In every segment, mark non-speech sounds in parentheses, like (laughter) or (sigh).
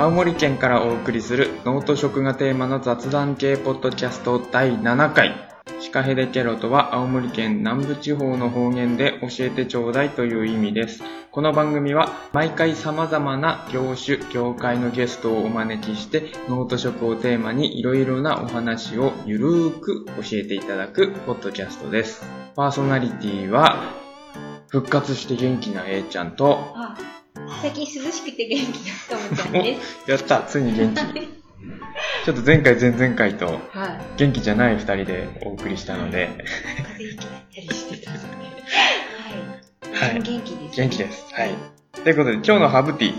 青森県からお送りする農と食がテーマの雑談系ポッドキャスト第7回。しかへでけろとは青森県南部地方の方言で教えてちょうだいという意味です。この番組は毎回様々な業種、業界のゲストをお招きして農と食をテーマにいろいろなお話をゆるーく教えていただくポッドキャストです。パーソナリティは復活して元気な A ちゃんと、最近涼しくて元気なともちゃんです。やったついに元気。ちょっと前回前々回とはい。元気じゃない二人でお送りしたので、風邪ひきだったりしてたので。はいはい。元気です、元気です。はい。ということで今日のハーブティー。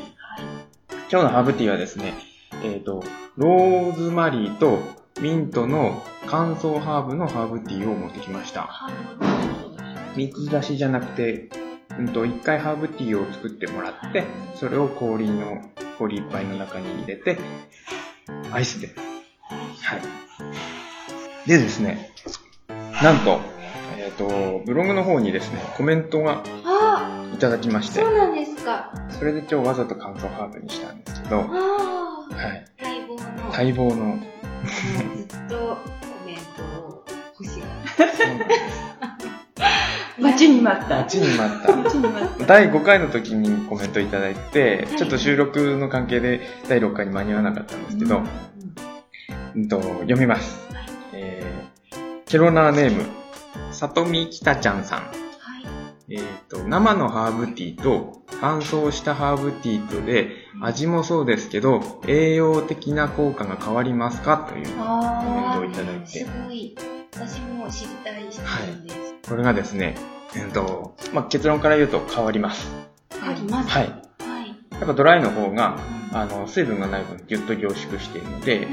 今日のハーブティーはですね、えっ、と、ローズマリーとミントの乾燥ハーブのハーブティーを持ってきました。水出しじゃなくて、うんと、一回ハーブティーを作ってもらって、それを氷の、氷いっぱいの中に入れて、アイスで。はい。でですね、なんと、えっ、と、ブログの方にですね、コメントがあいただきましてそ、うなんですか。それで今日わざと乾燥ハーブにしたんですけど、はああ。い。待望の。待望の、ずっとコメントを欲しい。そうなんです待ちに待った。待ちに待った。待ちに待った。第5回の時にコメントいただいて、はいちょっと収録の関係で第6回に間に合わなかったんですけど、うんと読みます。えー、ケロナーネーム、さとみきたちゃんさん。はい。えっ、と、生のハーブティーと乾燥したハーブティーとで味もそうですけど、栄養的な効果が変わりますか？という。あコメントをあ。いただいてすごい。私も知りたい質問です。これがですね、えっ、と、まあ、結論から言うと変わります。あります。はい。はい。やっぱドライの方が、あの、水分がない分ギュッと凝縮しているので、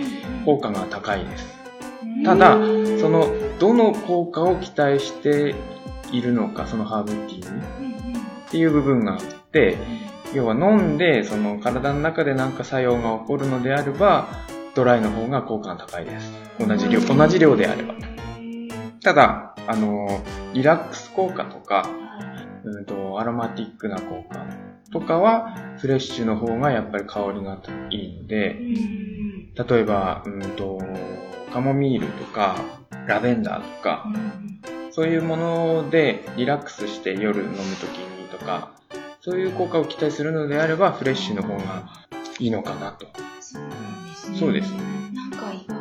効果が高いです。ただ、その、どの効果を期待しているのか、そのハーブティーにっていう部分があって、要は飲んで、その体の中で何か作用が起こるのであれば、ドライの方が効果が高いです。同じ量、同じ量であれば。ただ、あの、リラックス効果とか、うんと、アロマティックな効果とかは、フレッシュの方がやっぱり香りがいいので、例えば、うんと、カモミールとか、ラベンダーとか、そういうものでリラックスして夜飲むときにとか、そういう効果を期待するのであれば、フレッシュの方がいいのかなと。そうなんですね。そうです。なんか意外。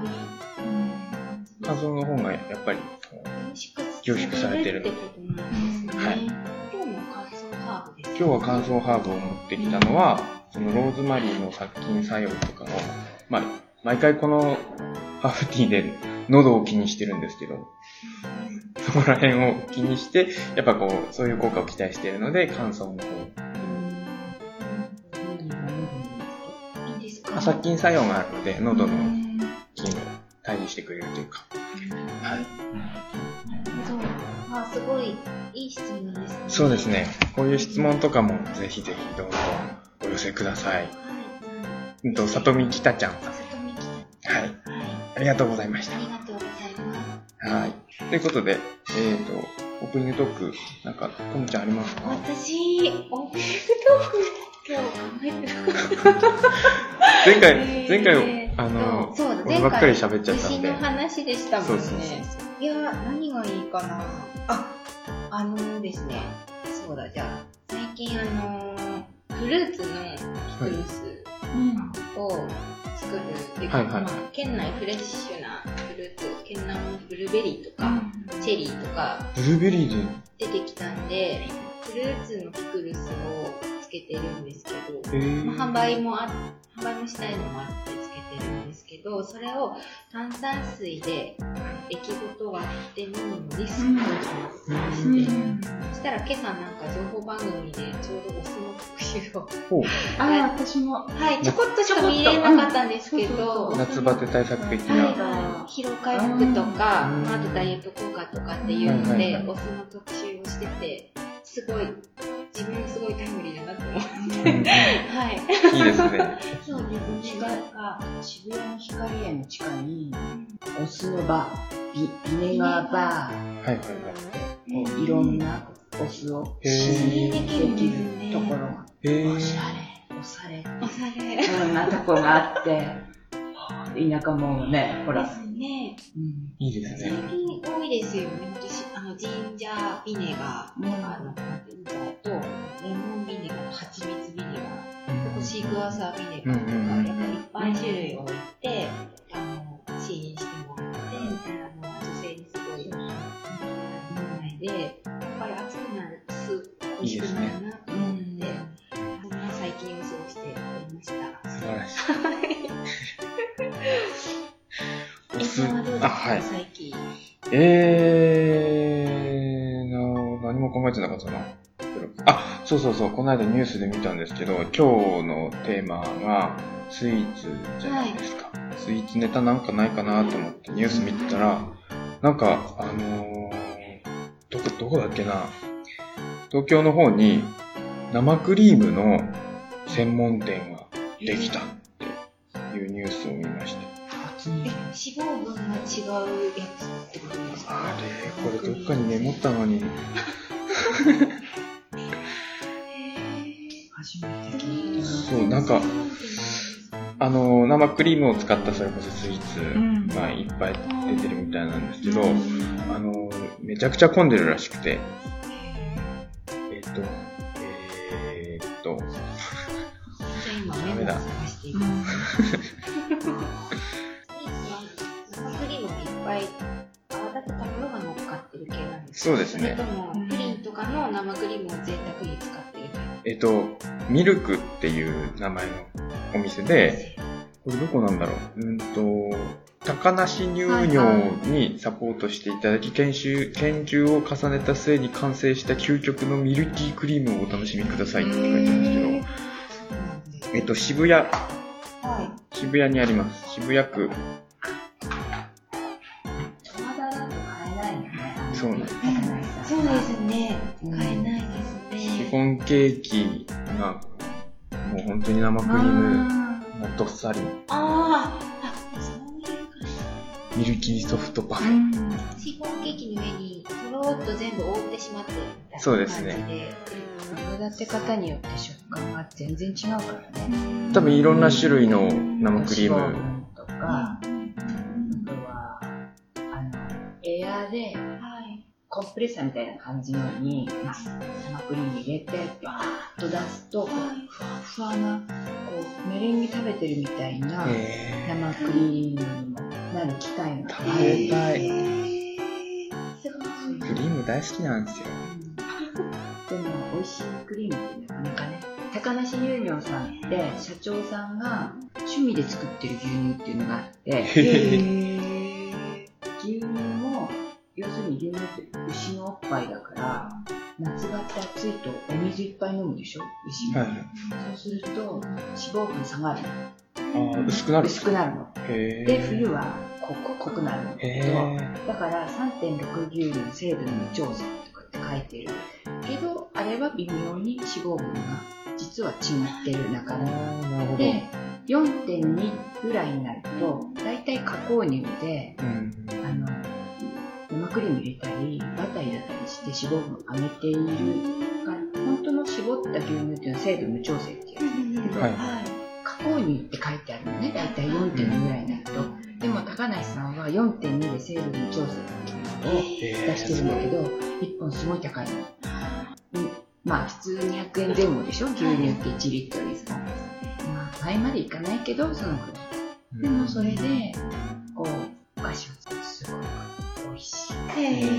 乾燥の方がやっぱり、凝縮されてる。ってことなんで。はい。今日の乾燥ハーブです。今日は乾燥ハーブを持ってきたのは、そのローズマリーの殺菌作用とかを、まあ、毎回このハーブティーで喉を気にしてるんですけど、そこら辺を気にして、やっぱこう、そういう効果を期待しているので、乾燥の方。殺菌作用があるので、喉のうん。菌を退治してくれるというか。はい。なるほど。あ、すごいいい質問ですね。そうですね。こういう質問とかもぜひぜひどうぞお寄せください。はい。うんと、さとみきたちゃんさん。里見きはい。はい。ありがとうございましありがとうございます。た。はい。ということで、えっ、と、オープニングトーク、なんか、ともちゃんありますか？私、オープニングトーク、今日考えてなかった。前回、えー前回、あの、そうだ俺ばっかり喋っちゃったんで。牛の。話でしたもんね。そうそうそういや、何がいいかな。あ、あのですね、そうだ、じゃあ、最近あの、フルーツのピクルスを作るっていうか、はいはい。まあ、県内フレッシュなフルーツ、県南のブルーベリーとか、チェリーとかブルーベリーで、出てきたんで、フルーツのピクルスをつけてるんですけど、えー。まあ、販売もあ販売もしたいのもあっててるんですけどそれを炭酸水で液ごと割って飲むのにすっごいハマってまして、そしたら今朝なんか情報番組でちょうどお酢の特集をああ、私も。はいちょこっとしか見れなかったんですけど、うん夏バテ対策的な。はい、疲労回復とか、ああとダイエット効果とかっていうので、はいはいはい。お酢の特集をしててすごい自分すごいタイムリーだなと思って、うんはい。いいですね。そうですね。渋谷の光園の地下に、お酢のバー、ビビネガーバはいはいはい。ー、いろんなお酢を試飲できるところ。が、おしゃれ。押されおしゃれ。でそんなとこがあって、田舎もね、ほら、すね。うんいいです最ね。近多いですよね。私、あの、ジンジャービネガーとか、あの、ジンジャーと、レモンビネガーと蜂蜜ビネガー、とシークワーサービネガーとか、うんうんうんやっぱりいっぱい種類置いて、あの、支援してもらって、あの、女性にすごい、問題で、やっぱり暑くなるとスープ美味しくなるなと思って、そんな最近を過ごしておりました。素晴らしい。あ、か、はい。最近。えー、な何も考えてなかったな。あ、そうそうそう、この間ニュースで見たんですけど、今日のテーマがスイーツじゃないですか。スイーツネタなんかないかなと思ってニュース見てたら、なんか、あのー、どこ、どこだっけな。東京の方に生クリームの専門店ができたっていうニュースを見ました。脂肪分が違うやつってことですか？あれ、これどっかにメモったのに。初めて聞いた。そう、なんか、あの、生クリームを使ったそれこそスイーツがいっぱい出てるみたいなんですけど、あの、めちゃくちゃ混んでるらしくて、えっと、えーっと、じゃあ今メモ (laughs) そうですね。それともプリンとかの生クリームを贅沢に使ってるえっと、ミルクっていう名前のお店で、これどこなん。だろううん。と、高梨乳業にサポートしていただき、研修、研究を重ねた末に完成した究極のミルキークリームをお楽しみくださいって書いてあるん。ですけど、えっと、渋谷、は渋谷にあります。渋谷区。そうなんです高梨さんい。そうですね。うん買えないですシね。フォンケーキが、もう本当に生クリームがどっさり、あーあ、そういう感ミルキーソフトパうン。んじ。シフォンケーキの上にとろーっと全部覆ってしまって。そうですね泡立て方によって食感が全然違うからね。多分いろんな種類の生クリーム。とか、あとは、あの、エアーで、はい。コンプレッサーみたいな感じのに、生クリーム入れて、バーッと出すと、こうふわふわな、こう、メレンゲ食べてるみたいなえ生クリームにもなる機会が食べたい。クリーム大好きなんですよ。でも、美味しいクリームってなかなかね、高梨乳業さんって、社長さんが趣味で作ってる牛乳っていうのがあって、牛乳も、要するに牛乳って牛のおっぱいだから、夏場って暑いとお水いっぱい飲むでしょ？牛も。はい。そうすると、脂肪分下がるの。ああ、薄くなる。薄くなるの。で、冬は濃く濃くなるんだへけど、え。だから3.6牛乳成分の調整とかって書いてるけど、あれは微妙に脂肪分が実は違ってる中で。で、4.2ぐらいになると、だいたい加工乳で、うん。クリーム入れたり、バター入れたりして脂肪分を上げているから、本当の絞った牛乳っていうのは成分無調整っていう。はい加工乳って書いてあるのね、だいたい4.2ぐらいになると。でも高梨さんは4.2で成分無調整っていうのをへ出してるんだけど、1本すごい高いの。うんまあ普通200円前後でしょ牛乳って1リットルですもん。まあ倍までいかないけど、そのくらい。でもそれで、こう、お菓子を作るすごい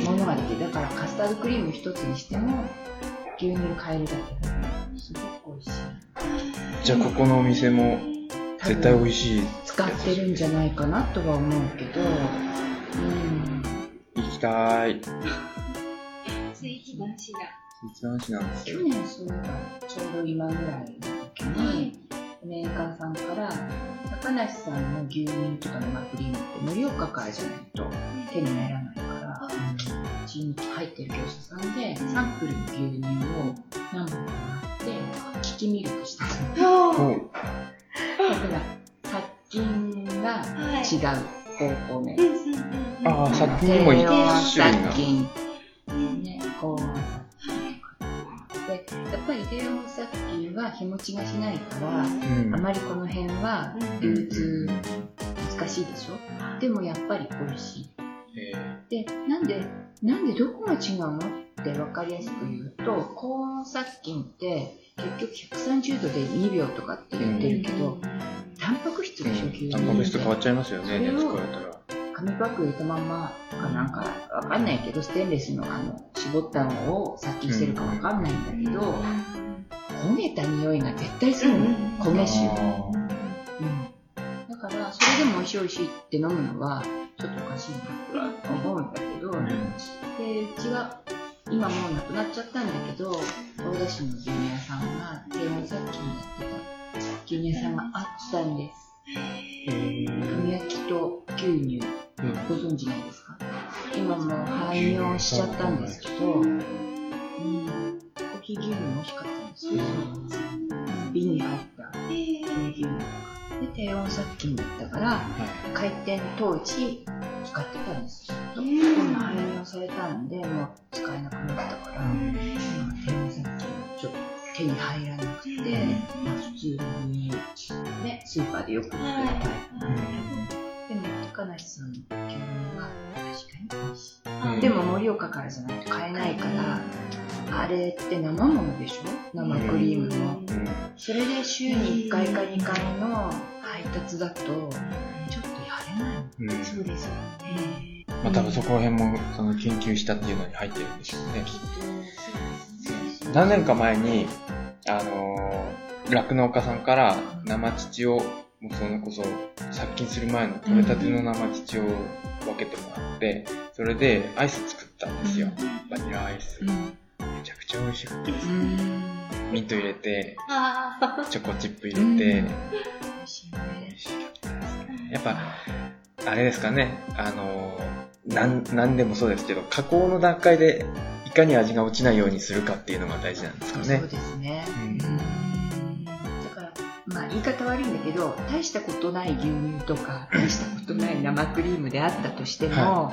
ものができる。だからカスタードクリーム一つにしても、牛乳変えるだけですごく美味しい。じゃあ、ここのお店も絶対美味しい。使ってるんじゃないかなとは思うけど、うん。行きたい。スイーツ男子だ。スイーツ男子なんです去よ。年そうちょうど今ぐらいの時にメーカーさんから高梨さんの牛乳とか生クリームって盛岡からじゃないと手に入らないからうちに入ってる業者さんでサンプルの牛乳を何本かもらって利きミルクしてたの。だから殺菌がはい。違う方法ねうんうんうんああ、殺菌にも一種類が。殺。菌ね高温殺菌でやっぱり低温殺菌は日持ちがしないから、うん。あまりこの辺は流通難しいでしょ、でもやっぱり美味しいえ。でなんでなんでどこが違うのって分かりやすく言うと高温殺菌って結局130度で2秒とかって言ってるけど、タンパク質でしょ？牛乳ータンパク質変わっちゃいますよね、それを熱加えたら。紙パック入れたまんまかなんかわかんないけどステンレスのあの絞ったのを殺菌してるかわかんないんだけど、焦げた匂いが絶対するの、米酒、あうん、だからそれでも美味しい美味しいって飲むのはちょっとおかしいなとは思うんだけど、ーでうちが今もうなくなっちゃったんだけど大田市の牛乳屋さんが低温殺菌やってた牛乳屋さんがあったんです。紙焼きと牛乳。うん。ご存知ないですか？今もう廃業しちゃったんですけど、うん、コーヒー牛乳も美味しかったんですよ、瓶に入ったコーヒー牛乳とかで低温殺菌だったからは開店当時使ってたんですずっとでも廃業されたんでもう使えなくなったから、今低温殺菌ちょっと手に入らなくて、まあ、普通にねスーパーでよく売ってるタイプ。でも高梨さんの牛乳は確かに美味しい、うん。でも盛岡からじゃないと買えないからあれって生ものでしょ？生クリームの、い。それで週に1回か2回の配達だとちょっとやれないそうですよね。まあ多分そこら辺もその研究したっていうのに入ってるんでしょうね。何年か前に、あのー酪農家さんから生乳を、もうそれこそ殺菌する前の取れたての生乳を分けてもらって、それでアイス作ったんですよ。バニラアイス。めちゃくちゃ美味しくて。ミント入れて、あチョコチップ入れて、美味しかったですね。やっぱ、あれですかね、あのー、なん、なんでもそうですけど、加工の段階でいかに味が落ちないようにするかっていうのが大事なんですかねそう。ですね、うんまあ言い方悪いんだけど大したことない牛乳とか (laughs) 大したことない生クリームであったとしても、はこ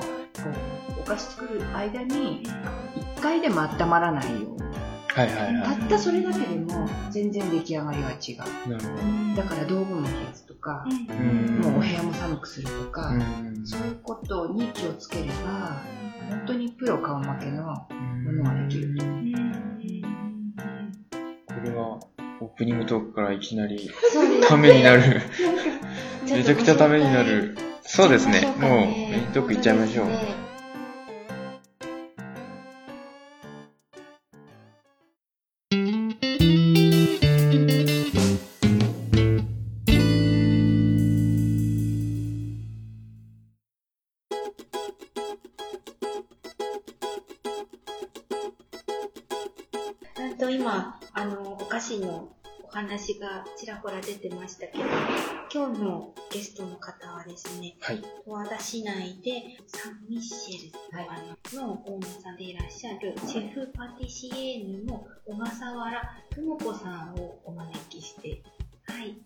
うお菓子作る間に1回でも温まらないよはいはいはたったそれだけでも全然出来上がりが違う。い。なるほだから道具も冷やすとか、ど。うん。もうお部屋も寒くするとか、うん。そういうことに気をつければ本当にプロ顔負けのものができるとこれは、プニングトークからいきなり、ためになる。めちゃくちゃためになる。そうですね。もう、メメイントークいっちゃいましょう。ちらほら出てましたけど、今日のゲストの方はですね、はい。十和田市内でサンミッシェルあののオーナーさんでいらっしゃるシェフパティシエーヌの小笠原智子さんをお招きして、はい。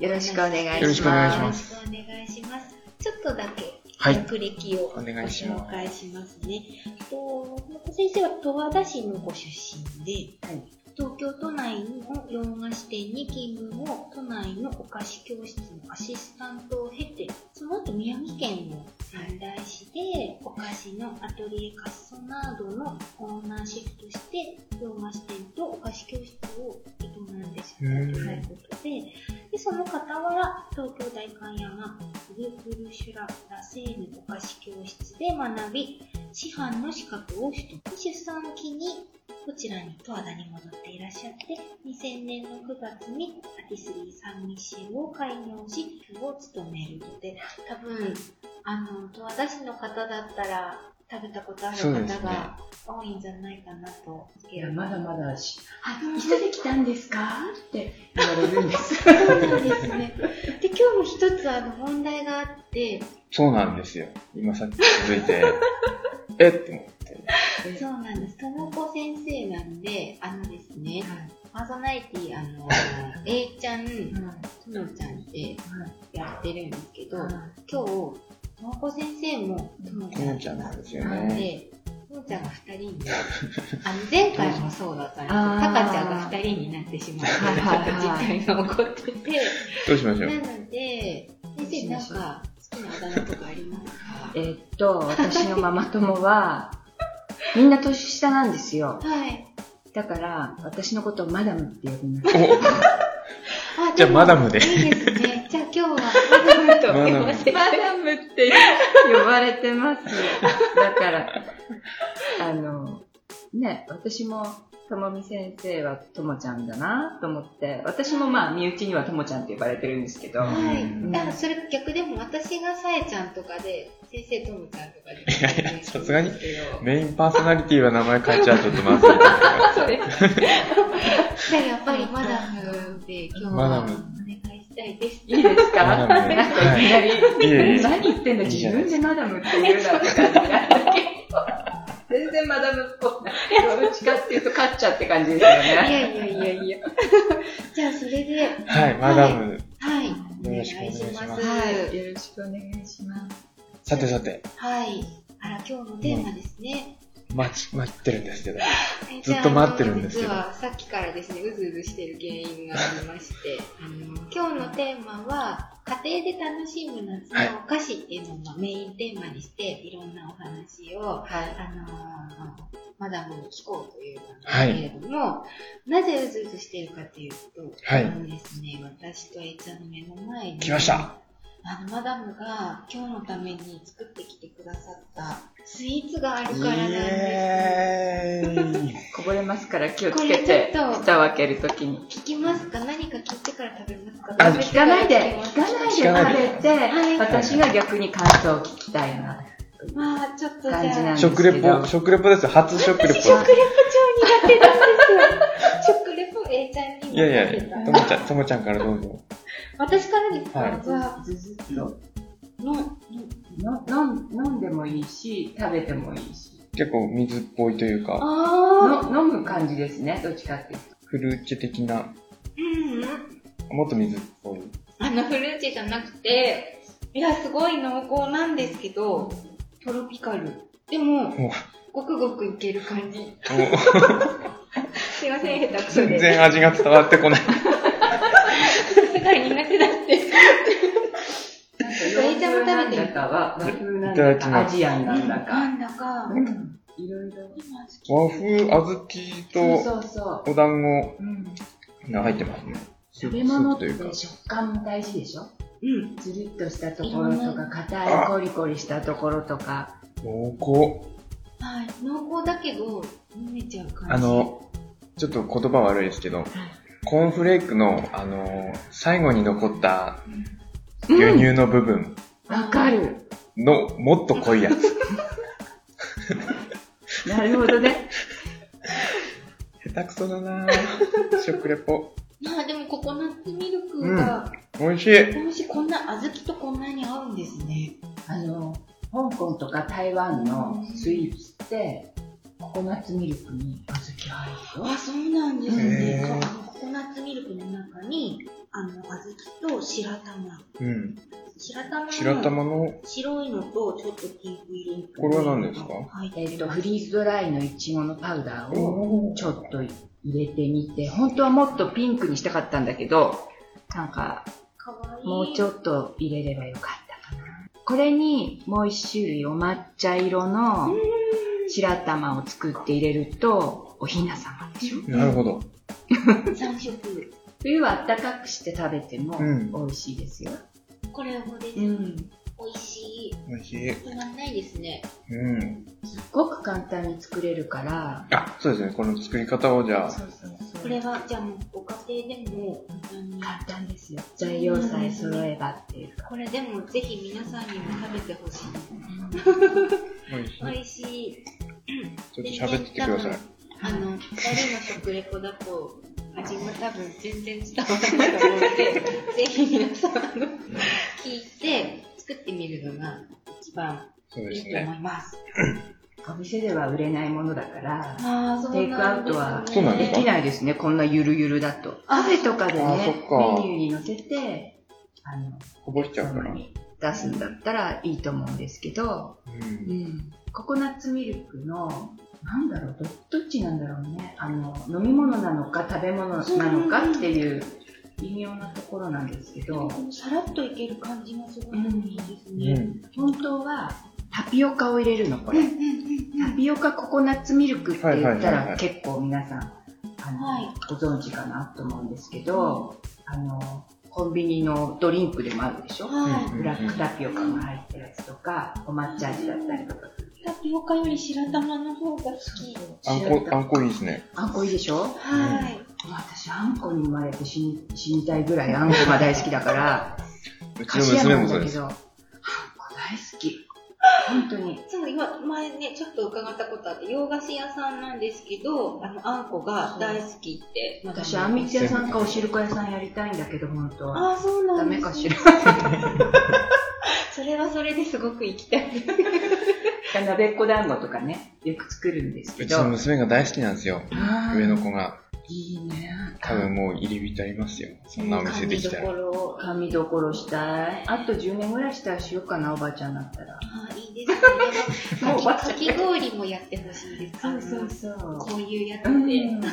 よろしくお願いしますよろしくお願いしますよろしくお願いします。ちょっとだけはい。学歴をお願いしますご紹介しますね。と、本先生は十和田市のご出身で、東京都内の洋菓子店に勤務を都内のお菓子教室のアシスタントを経て、その後宮城県の仙台市でお菓子のアトリエカッソナードのオーナーシェフとして洋菓子店とお菓子教室を営んでしまうということで、でその傍ら東京大観山グルブルシュラ・ラセーヌお菓子教室で学び、師範の資格を取得。出産期にこちらに十和田に戻っていらっしゃって、2000年の9月にパティスリーサンミッシェルを開業し、主を務めるので、多分、あの、十和田市の方だったら、食べたことある方が多いんじゃないかなと。いや、まだまだし、あ、いつで来たんですか？って言われるんです。そうなんですね。で、今日も一つあの問題があって、そうなんですよ。今さっき気づいて、え？って思って。そうなんです。ともこ先生なんで、あのですね、パーソナリティ、あの、(laughs) A ちゃん、とのちゃんってやってるんですけど、今日、ともこ先生もともちゃんなんですよね。ともちゃんが2人に、あの前回もそうだったんですけど、あー。タカちゃんが2人になってしまっと事態が起こってて、どうしましょう。なので、先生なんか好きなあだ名とかありますか？えーっと、私のママ友は、みんな年下なんですよ。はい。だから、私のことをマダムって呼びます。あじゃあマダムでいいですね。じゃあ今日はマダムと呼ばせて。マダムって呼ばれてます。だから、(laughs) あの、ね、私も、ともみ先生はともちゃんだなと思って、私もまあ、身内にはともちゃんって呼ばれてるんですけど、はい。うんだからそれ逆でも私がさえちゃんとかで、先生ともちゃんとかで。いやいやさすがにメインパーソナリティは名前変えちゃうとちょっとまずいですそうです。じゃあやっぱりマダムで今日はおマダム願いしたいです。いいですかマダムでなんかいきなり、何言ってんだ、自分でマダムって言うなって感じなんだけど、全然マダムっぽくない。どっちかっていうと、勝っちゃって感じですよいやね。いやいやいや。じゃあそれで、はい、マダム。はい。お願いよろしくお願いしま。すはい、よろしくお願いします。さてさて、はい。あら、今日のテーマですね。待ち、待ってるんですけど。(laughs) 先ずっと待ってるんですけど実はさっきからですね、うずうずしてる原因がありまして、(laughs) あの、今日のテーマは、家庭で楽しむ夏のお菓子っていうのをまあメインテーマにして、いろんなお話を、はい。あのーマダムに聞こうというなんですけれども、なぜうずうずしているかというと、はいあのですね、私とえいちゃんの目の前に、来ましたあの、マダムが今日のために作ってきてくださったスイーツがあるからなんです。(laughs) こぼれますから気をつこけれて、蓋を開けるときに。聞きますか？何か聞いてから食べますか？あ聞かないで、聞かないで食べて、はい私が逆に感想を聞きたいな。まあ、ちょっとじゃあ、食レポ、食レポですよ。初食レポ。私食レポ超苦手なんですよ。食レポ A ちゃんにもいやいや、ともちゃん、ともちゃんからどうぞ。私からですか、はいじゃあ、ずずっと。の、のの飲ん飲んでもいいし、食べてもいいし。結構水っぽいというか、あの飲む感じですね、どっちかっていうと。フルーチェ的な、ー、うん。もっと水っぽい。あの、フルーチェじゃなくて、いや、すごい濃厚なんですけど、トロピカル。でも、もごくごくいける感じ。(laughs) すいません、下手くそで。全然味が伝わってこない。さすがに苦手だって。洋風なんだかは、和風なんいただか、ますアジアンなんだなか。んだか、うん。いろいろ。和風小豆とそうそうそお団子。が入ってますね。食べ物ってスープというか。食感も大事でしょ？うん。つるっとしたところとか、硬いコリコリしたところとか。濃厚。はい。濃厚だけど、飲めちゃう感じ。あの、ちょっと言葉悪いですけど、コーンフレークの、あの、最後に残った牛乳の部分わかる。のもっと濃いやつ。(laughs) なるほどね。下手くそだなぁ。食レポ。まあでもココナッツミルクが、美味しい。もしこんな小豆とこんなに合うんですね。あの、香港とか台湾のスイーツって、ココナッツミルクに小豆入るよ。あ、そうなんですへね。ーあのココナッツミルクの中に、あの、小豆と白玉。うん。白玉の白玉の、白いのとちょっとピンク色のこれは何ですか？はい。えっと、フリーズドライのイチゴのパウダーをおちょっと入れてみて、本当はもっとピンクにしたかったんだけど、なんか、かわいい。もうちょっと入れればよかったかな。これにもう一種類お抹茶色の白玉を作って入れると、おひな様でしょ？なるほど。三色。冬は暖かくして食べてもうん美味しいですよ。これもです。うん。美味しい。美味しい。止まんないですね。うん。すっごく簡単に作れるから、あ、そうですね。この作り方をじゃあ、そうそうそうこれは、じゃあもうご家庭でも簡単に。簡単ですよ。材料さえ揃えばっていうか。これでもぜひ皆さんにも食べてほしい。美味しい。美味しい。ちょっと喋っててください。あの、二人の食レポだと、味も多分全然伝わらないと思うので、ぜひ皆さん、あの、聞いて作ってみるのが一番いいと思ね。います。お店では売れないものだから、テイクアウトはできないですね、こんなゆるゆるだと。あカフェとかでね、かメニューに乗せて、あの、こぼしちゃうから。に出すんだったらいいと思うんですけど、う。うんん。ココナッツミルクの、なんだろう、どどっちなんだろうね。あの、飲み物なのか食べ物なのかっていう微妙なところなんですけど、さらっといける感じがすごいいいですうね。ん。本当はタピオカを入れるの、これ。タピオカココナッツミルクって言ったらい結構皆さん、あの、はいご存知かなと思うんですけど、あの、コンビニのドリンクでもあるでしょはい。ブラックタピオカが入ったやつとか、お抹茶味だったりとか。タピオカより白玉の方が好き。あんこ、あんこいいですね。あんこいいでしょ？はい。私、あんこに生まれて死に死にたいぐらいあんこが大好きだから、(laughs) うち菓の娘もそうです。けど、あんこ大好き。本当に。そう、今、前ね、ちょっと伺ったことあって、洋菓子屋さんなんですけど、あの、あんこが大好きって。私、あんみつ屋さんかおしるこ屋さんやりたいんだけど、本当は。ああ、そうなダんです、メかしら。(laughs) それはそれですごく行きたい。鍋っこ団子とかね、よく作るんですけうちのど。娘が大好きなんですよ。上の子が。いいね。多分もう入り浸りますよ。そんなお店できたら。髪どころ髪どころしたい。あと10年ぐら。いしたら。しようかな、おばあちゃんだったら。ああ、いいですね。もうかき氷もやってほしいです。そうこういうやつうんで。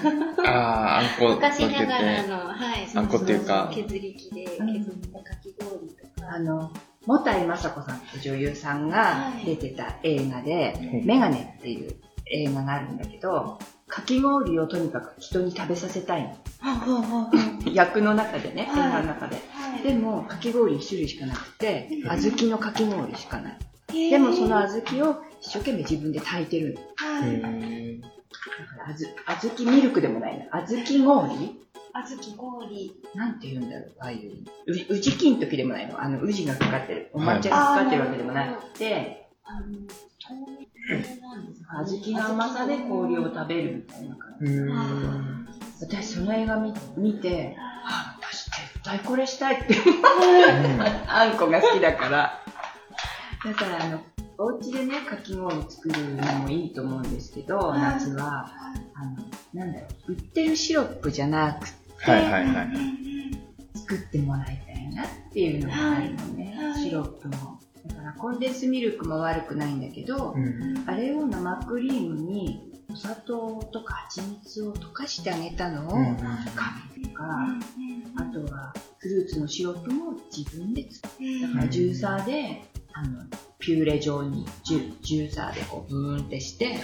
ああ、あんこ昔ながら。て。の、はい、あんこっていうか削り器で削ったかき氷とか。あの、もたいまさこさんって女優さんが出てた映画で、はいメガネっていう映画があるんだけど、かき氷をとにかく人に食べさせたいの。役の中でね、映はい画の中で。はい。でも、かき氷1種類しかなくて、うん小豆のかき氷しかない。でもその小豆を一生懸命自分で炊いてるの。だからあず、小豆ミルクでもないな。小豆氷小豆氷。なんて言うんだろう、ああいう。う宇治金時でもないの。あの、宇治がかかってる。お抹茶がかかってるわけでもなくて、あの、透明なんですか、小豆の甘さで氷を食べるみたいな感じ。私、その映画見見て、あ、私絶対これしたいって、あんこが好きだから。だから、あの、お家でね、かき氷作るのもいいと思うんですけど、はい夏は、あの、なんだろう、売ってるシロップじゃなくはいはいはい。作ってもらいたいなっていうのがあるのね、はいはいシロップも。だからコンデンスミルクも悪くないんだけど、うん。あれを生クリームにお砂糖とか蜂蜜を溶かしてあげたのをうんかけとか、あとはフルーツのシロップも自分で作る。だからジューサーで、あの、ピューレ状に、ジュジューサーでこうブーンってして、はい。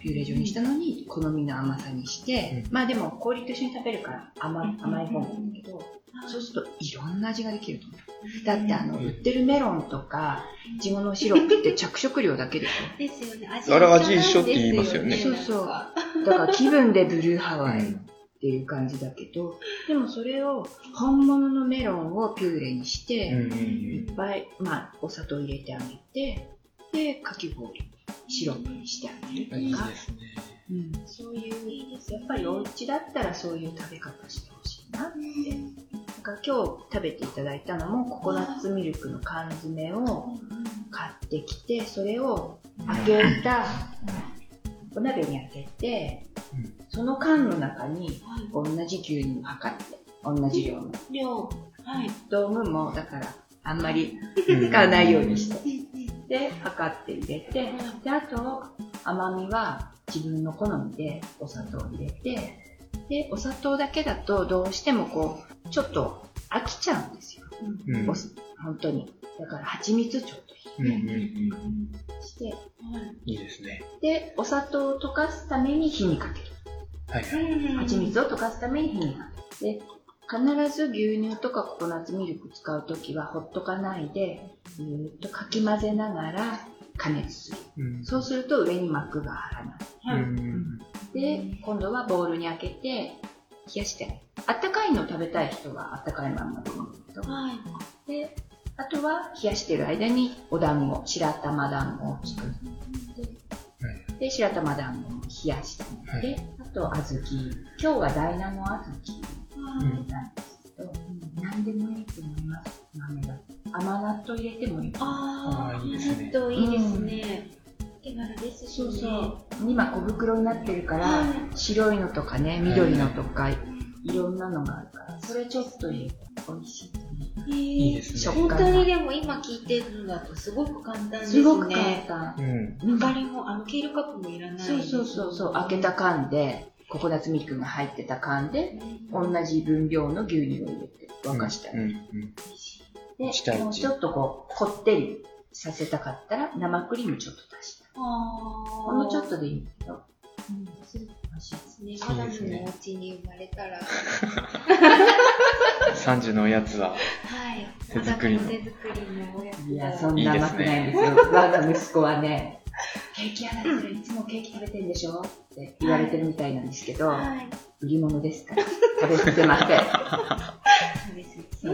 ピューレ状にしたのに好みの甘さにして、まあでも氷と一緒に食べるから甘い甘い方なんだけど、そうするといろんな味ができると思う。だってあの、うん。売ってるメロンとか、いちごのシロップって着色料だけでし (laughs) ですよね。あれ味一緒って言いますよね。そうそう。だから気分でブルーハワイっうんていう感じだけど、でもそれを本物のメロンをピューレにして、いっぱい、まあ、お砂糖入れてあげて、で、かき氷、シロップにしてあげるとか、ですね。うん、そういう、やっぱりお家だったらそういう食べ方してほしいなって。なんか今日食べていただいたのもココナッツミルクの缶詰を買ってきて、それを開けた、お鍋に開けてうん、その缶の中にはい同じ牛乳を測って、同じ量の。量。はい。道具も、だから、あんまりうん使わないようにして。で、測って入れて、で、あと、甘みは自分の好みでお砂糖を入れて、で、お砂糖だけだとどうしてもこう、ちょっと飽きちゃうんですよ。うん本当に。だから、蜂蜜ちょっとうんうんうん。して、いいですね。で、お砂糖を溶かすために火にかける。はいはい。蜂蜜を溶かすために火にかける。で、必ず牛乳とかココナッツミルク使うときはほっとかないで、ずーっとかき混ぜながら加熱する。うんそうすると上に膜が張らない。うんで、今度はボウルに開けて冷やしてあったかいのを食べたい人はあったかいまんまでいいんだけど。はい。で、あとは冷やしてる間にお団子、白玉団子を作って、で、白玉団子も冷やしてあげて、あと小豆。今日は大納の小豆うん入れたんですけど、何でもいいと思います。豆が。甘納豆入れてもいい。ああ、いいですね納豆いいですね。手軽ですしね。そうそう。今小袋になってるから、は白いのとかね、緑のとか、いろんなのがあるから、それちょっと美味しい。いいですね本当にでも今聞いてるのだとすごく簡単ですね。すごく簡単。うん。他にも、あの、ケールカップもいらない。そうそうそうそう、開けた缶で、ココナッツミルクが入ってた缶で、同じ分量の牛乳を入れて沸かしたうん。り。うん。でもうちょっとこう、こってりさせたかったら、生クリームちょっと足した。あーほんのちょっとでいいんだけど、うん、ね、いいマダムですねのお家に生まれたら、(laughs) 3時のおやつは、はい。手作りの手作りのおやついや、がそんな甘くないんですよ。我が息子はね、ケーキ屋だったらいつもケーキ食べてんでしょって言われてるみたいなんですけど、はい。売り物ですから、食べ捨てません。で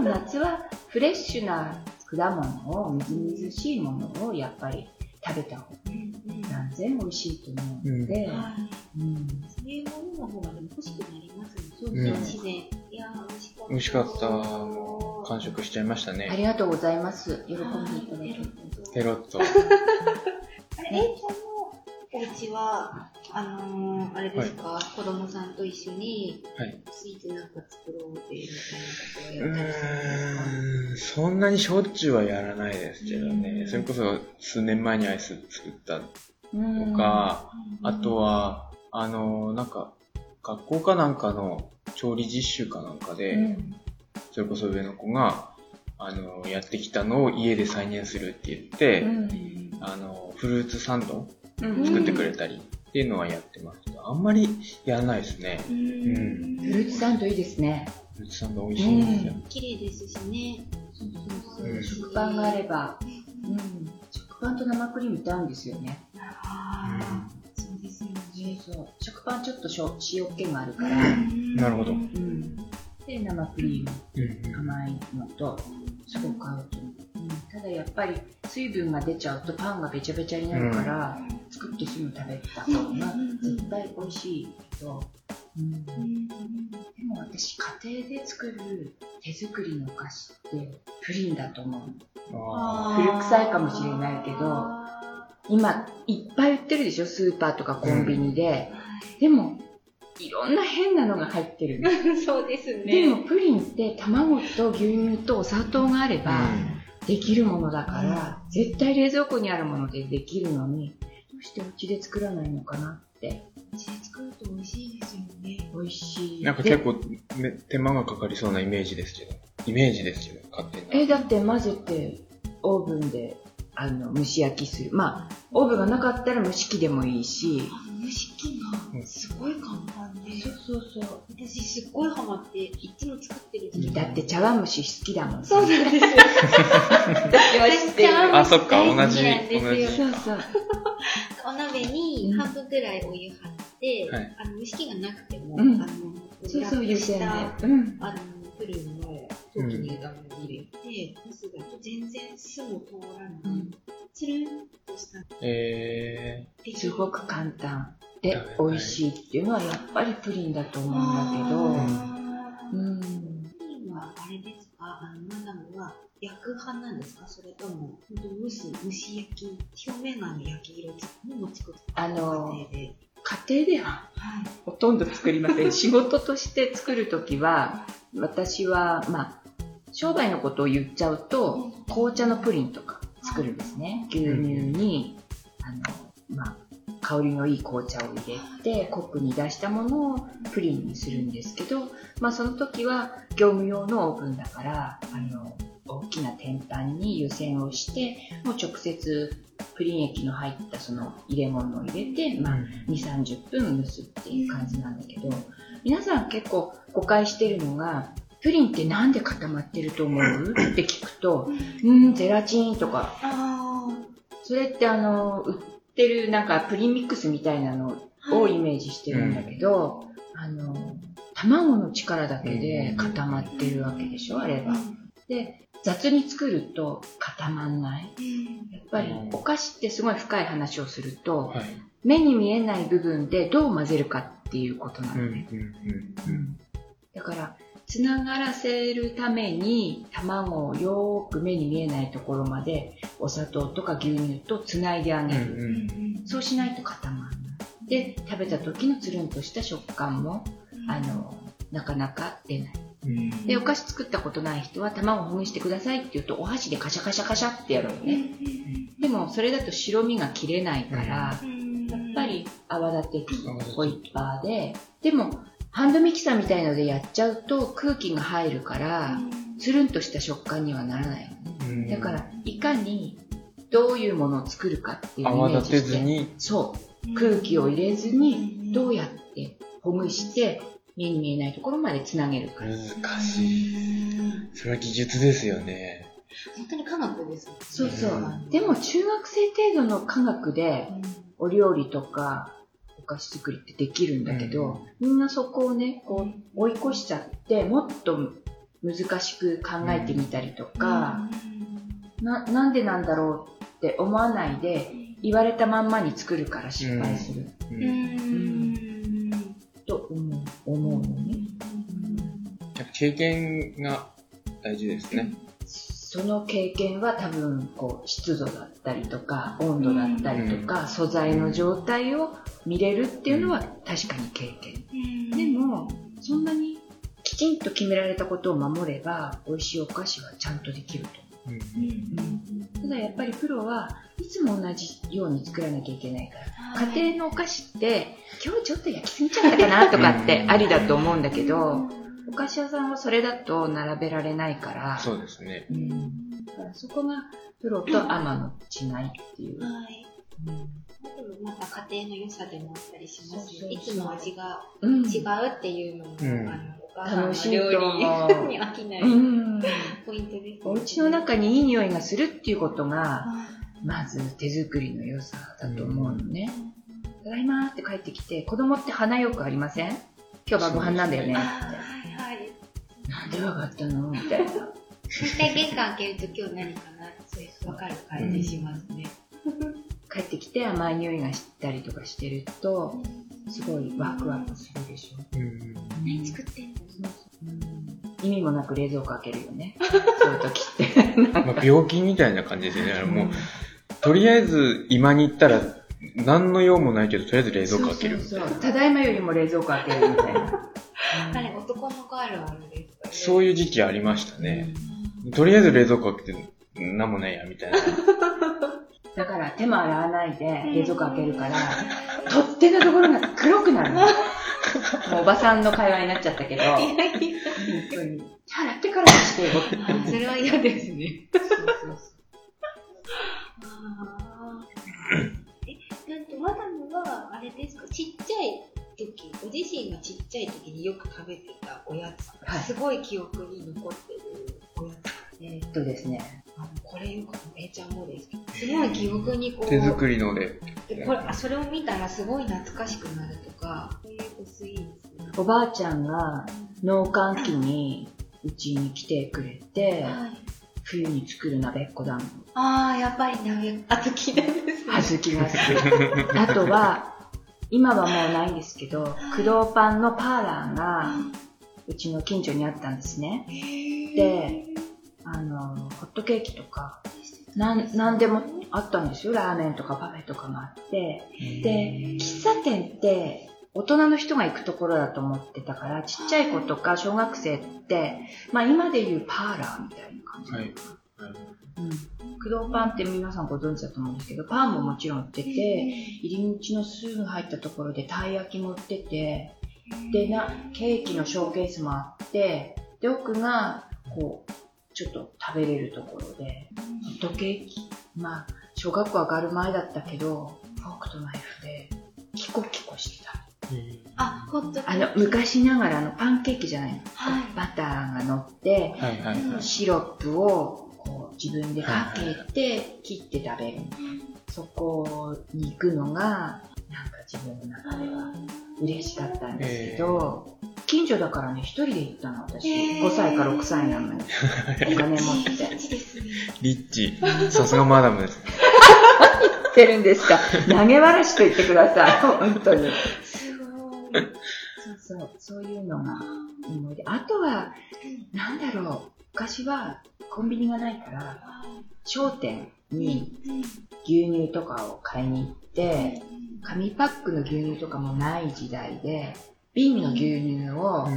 も夏はフレッシュな果物を、みずみずしいものをやっぱり食べた方が断然美味しいと思うので、はい。うんそういうものの方がでも欲しくなりますね。そうそう自然。いやー、美味しかった。美味しかった。完食しちゃいましたあね。りがとうございます。喜んでいただける。ペロッと。(laughs) あれ、A ちゃんのお家は、あのー、あれですか、子供さんと一緒にはい。スイーツなんか作ろうっていううみたいなことをやったりするんですかーん、そんなにしょっちゅうはやらないですけどね。それこそ数年前にアイス作ったとうん。か、あとは、あの、なんか、学校かなんかの調理実習かなんかうで、ん。それこそ上の子が、あの、やってきたのを家で再現するって言って、うん。あの、フルーツサンドうん作ってくれたりっていうのはやってます。けど、あんまりやらないですね。うん。うん。フルーツサンドいいですね。フルーツサンド美味しいんですよ。綺麗ですしね。うん食パンがあれば、うん、食パンと生クリームって合うんですよね。ああ、そうですよね。そう食パンちょっとしょ塩気があるから、なるほど。うん、で生クリームうん甘いのとすごく合うと思う、うん、ただやっぱり水分が出ちゃうとパンがべちゃべちゃになるから、作ってすぐ食べた方が絶対美味しいけど、うん、でも私家庭で作る手作りのお菓子ってプリンだと思う。あ古臭いかもしれないけど今いっぱい売ってるでしょ？スーパーとかコンビニで、でもいろんな変なのが入ってる (laughs) そうですでね。もプリンって卵と牛乳とお砂糖があれーばできるものだから、絶対冷蔵庫にあるものでできるのにどうしてお家で作らないのかなってうちで作ると美味しいですよね。美味しいなんか結構め手間がかかりそうなイメージですけど。イメージですけど、勝手に。えだって混ぜてオーブンであの蒸し焼きするまあオーブンがなかったら蒸し器でもいいし蒸し器がすごい簡単で、そうそうそう。私すっごいハマっていつも作ってるだって茶碗蒸し好きだもん。そうなんです。よ。私は知ってる茶碗蒸しあそっか大好き同じ。なんですよ同じそうそう。お鍋に半分ぐらいお湯張って、はいあの蒸し器がなくても、うん。あのそうそう湯煎でラップしたうん。あのプリンの陶器に入れて、蒸すだと全然酢も通らない、つるんとした。えすごく簡単ではい。美味しいっていうのはやっぱりプリンだと思うんだけど、うん、プリンはあれですか？あのマダムは焼く派なんですか？それとも本当蒸す蒸し焼き表面が焼き色のも作ってあの家庭で家庭でははいほとんど作りません。(laughs) 仕事として作るときは私はまあ商売のことを言っちゃうと紅茶のプリンとか作るんですね。牛乳にあの、まあ、香りのいい紅茶を入れてコップに出したものをプリンにするんですけど、まあ、その時は業務用のオーブンだからあの大きな天板に湯煎をしてもう直接プリン液の入ったその入れ物を入れて、まあ、2、30分蒸すっていう感じなんだけど、皆さん結構誤解してるのが、プリンってなんで固まってると思う？(laughs) って聞くと、うーん、ゼラチンとか、あそれってあの、売ってるなんかプリンミックスみたいなのをイメージしてるんだけど、あの、卵の力だけで固まってるわけでしょ、あれは。で、雑に作ると固まんない。やっぱりお菓子ってすごい深い話をすると、はい。目に見えない部分でどう混ぜるかっていうことなのね。うん。だから、つながらせるために卵をよーく目に見えないところまでお砂糖とか牛乳とつないであうん、げる。うん。そうしないと固まらない。で、食べた時のつるんとした食感も、あの、なかなか出ない。うんで、お菓子作ったことない人は卵をほぐしてくださいって言うと、お箸でカシャカシャカシャってやるのね。でも、それだと白身が切れないから、やっぱり泡立て器、ホイッパーで、でも、ハンドミキサーみたいのでやっちゃうと空気が入るから、つるんとした食感にはならないだから、いかにどういうものを作るかっていうイメージして。ずに、そう。空気を入れずに、どうやってほぐして、目に見えないところまでつなげるか。難しい。それは技術ですよね。本当に科学ですよね。そうそううん。でも中学生程度の科学でお料理とかお菓子作りってできるんだけど、みんなそこをね、こう追い越しちゃって、もっと難しく考えてみたりとか、な、なんでなんだろうって思わないで、言われたまんまに作るから失敗する。ううん。ん。と思う思うのね。経験が大事ですね。その経験は多分こう湿度だったりとか温度だったりとか、素材の状態を見れるっていうのは確かに経験。でもそんなにきちんと決められたことを守れば美味しいお菓子はちゃんとできるとう。う。ただやっぱりプロはいつも同じように作らなきゃいけないから家庭のお菓子って今日ちょっと焼きすぎちゃったかなとかってありだと思うんだけどお菓子屋さんはそれだと並べられないからそうですね。うん、だからそこがプロとアマの違いっていう。はい。でもまた家庭の良さでもあったりしますよ。いそうそうそうつも味がうん違うっていうのも、うんあのお母さんの楽しいと料理に飽きないうん、ポイントです、ね。お家の中にいい匂いがするっていうことが、はまず手作りの良さだと思うのね。ただいまーって帰ってきて、子供って花よくありません？今日晩ご飯なんだよねって。はいはい。なんでわかったのみたいな。大体玄関開けると今日何かなそういう分かる感じしますね。帰ってきて甘い匂いがしたりとかしてると、すごいワクワクするでしょ。うん何作ってんの？意味もなく冷蔵庫開けるよね。(laughs) そういう時って。まあ、病気みたいな感じですよね。もう、とりあえず今に行ったら、何の用もないけど、とりあえず冷蔵庫開けるみたいな。そうそうそうただいまよりも冷蔵庫開けるみたいな。あれ、男の子あるあるですかね。そういう時期ありましたね。とりあえず冷蔵庫開けて、なんもないや、みたいな。(laughs) だから手も洗わないで冷蔵庫開けるから、取っ手のところが黒くなるの。(laughs) もうおばさんの会話になっちゃったけど、本いやいや当に。洗ってからにしてそれは嫌ですね。そうそうそう (laughs) れですか、ちっちゃい時、ご自身がちっちゃい時によく食べてたおやつ、はいすごい記憶に残ってるおやつ。えーっとですね、あのこれよく、えいちゃんもですけど、すごい記憶にこう、手作りので。でこれあそれを見たらすごい懐かしくなるとか、そういうおスイーツ。おばあちゃんが農閑期にうちに来てくれて、はい。冬に作る鍋っこ団子。ああ、やっぱり鍋、あときなんですね。小豆が好き。(laughs) あとは、今はもうないんですけど、工藤パンのパーラーがうちの近所にあったんですね。で、あの、ホットケーキとか、なん、なんでもあったんですよ。ラーメンとかパフェとかもあって。で、喫茶店って大人の人が行くところだと思ってたから、ちっちゃい子とか小学生って、まあ今で言うパーラーみたいな感じなのかうん。工藤パンって皆さんご存知だと思うんですけど、パンももちろん売ってて、入り口のすぐ入ったところでたい焼きも売ってて、でな、ケーキのショーケースもあって、で、奥が、こう、ちょっと食べれるところで、ホットケーキ、まあ、小学校上がる前だったけど、フォークとナイフで、キコキコしてた。あ、ホットあの、昔ながらのパンケーキじゃないの。はいバターが乗って、はいはいはい。シロップをこう自分でかけて切って食べる。そこに行くのが、なんか自分の中では嬉しかったんですけど、近所だからね、一人で行ったの、私。へー5歳か6歳なのに。(laughs) お金持って。リッチ。さすがマダムです。言ってるんですか投げ話と言ってください。本当に。すごい。そうそう、そういうのが思い出。あとは、なんだろう、昔はコンビニがないから、商店に牛乳とかを買いに行って、紙パックの牛乳とかもない時代で、瓶の牛乳を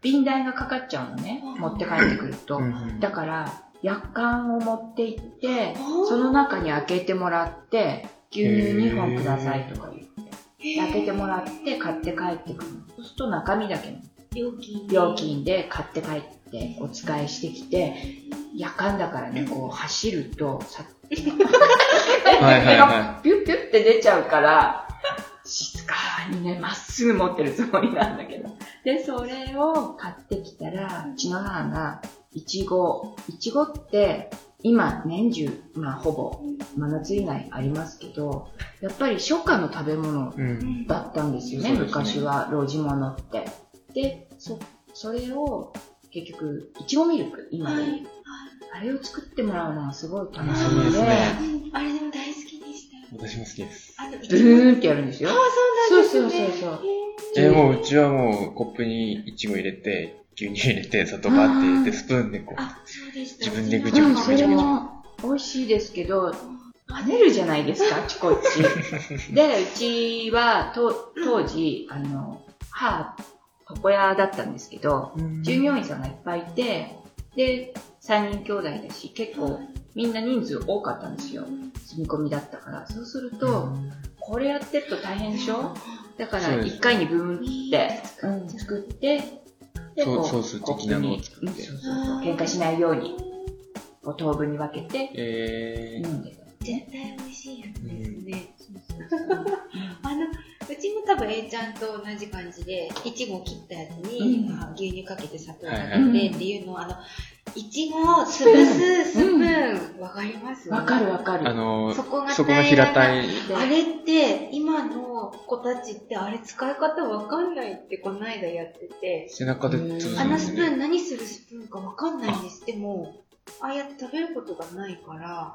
便代がかかっちゃうのね。持って帰ってくると。うんだから、夜間を持って行って、あその中に開けてもらって、牛乳2本くださいとか言って。開けてもらって買って帰ってくるの。そうすると中身だけの。料金料金で買って帰ってお使いしてきて、夜間だからね、こう走ると、さはいはいはピュッピュッって出ちゃうから、静かにね、まっすぐ持ってるつもりなんだけど。で、それを買ってきたら、うちの母が、いちご、いちごって、今、年中、まあ、ほぼ、真夏以外ありますけど、やっぱり初夏の食べ物。だったんですよね、そうですね昔は、露地物って。で、そ、それを、結局、いちごミルク、今で、はいあれを作ってもらうのがすごい楽しそうみで、ねあれでも大好きでした。私も好きです。あの、ドゥーンってやるんですよ。そうそうなんそうですね。そうそう。えーもううちはもうコップにイチゴ入れて、牛乳入れて、砂糖バーって入れて、スプーンでこう。あ、そうでした。自分でぐうん、ちゃぐちゃそれも美味しいですけど、跳ねるじゃないですか、あちこち。(laughs) で、うちは、と当時、あの、母、床屋だったんですけど、従業員さんがいっぱいいて、で、3人兄弟だし、結構みんな人数多かったんですよ。住み込みだったから。そうすると、これやってると大変でしょ？だからそうです。1回にブーンって、うん、作って、でこうソース的なのを作って。そうそうそう。喧嘩しないように、こう等分に分けてえー。飲んでた。絶対美味しいやつですね。あの、うちも多分 A ちゃんと同じ感じで、いちご切ったやつに、うんあ牛乳かけて砂糖かはいけはいてっていうのを、あの、いちごを潰すスプーン、わかります？わかるわかる。あの、そこがそこが平たい。であれって、今の子たちって、あれ使い方わかんないってこの間やってて、背中で潰すあ。のスプーン何するスプーンかわかんないんです。でも、ああやって食べることがないから。あ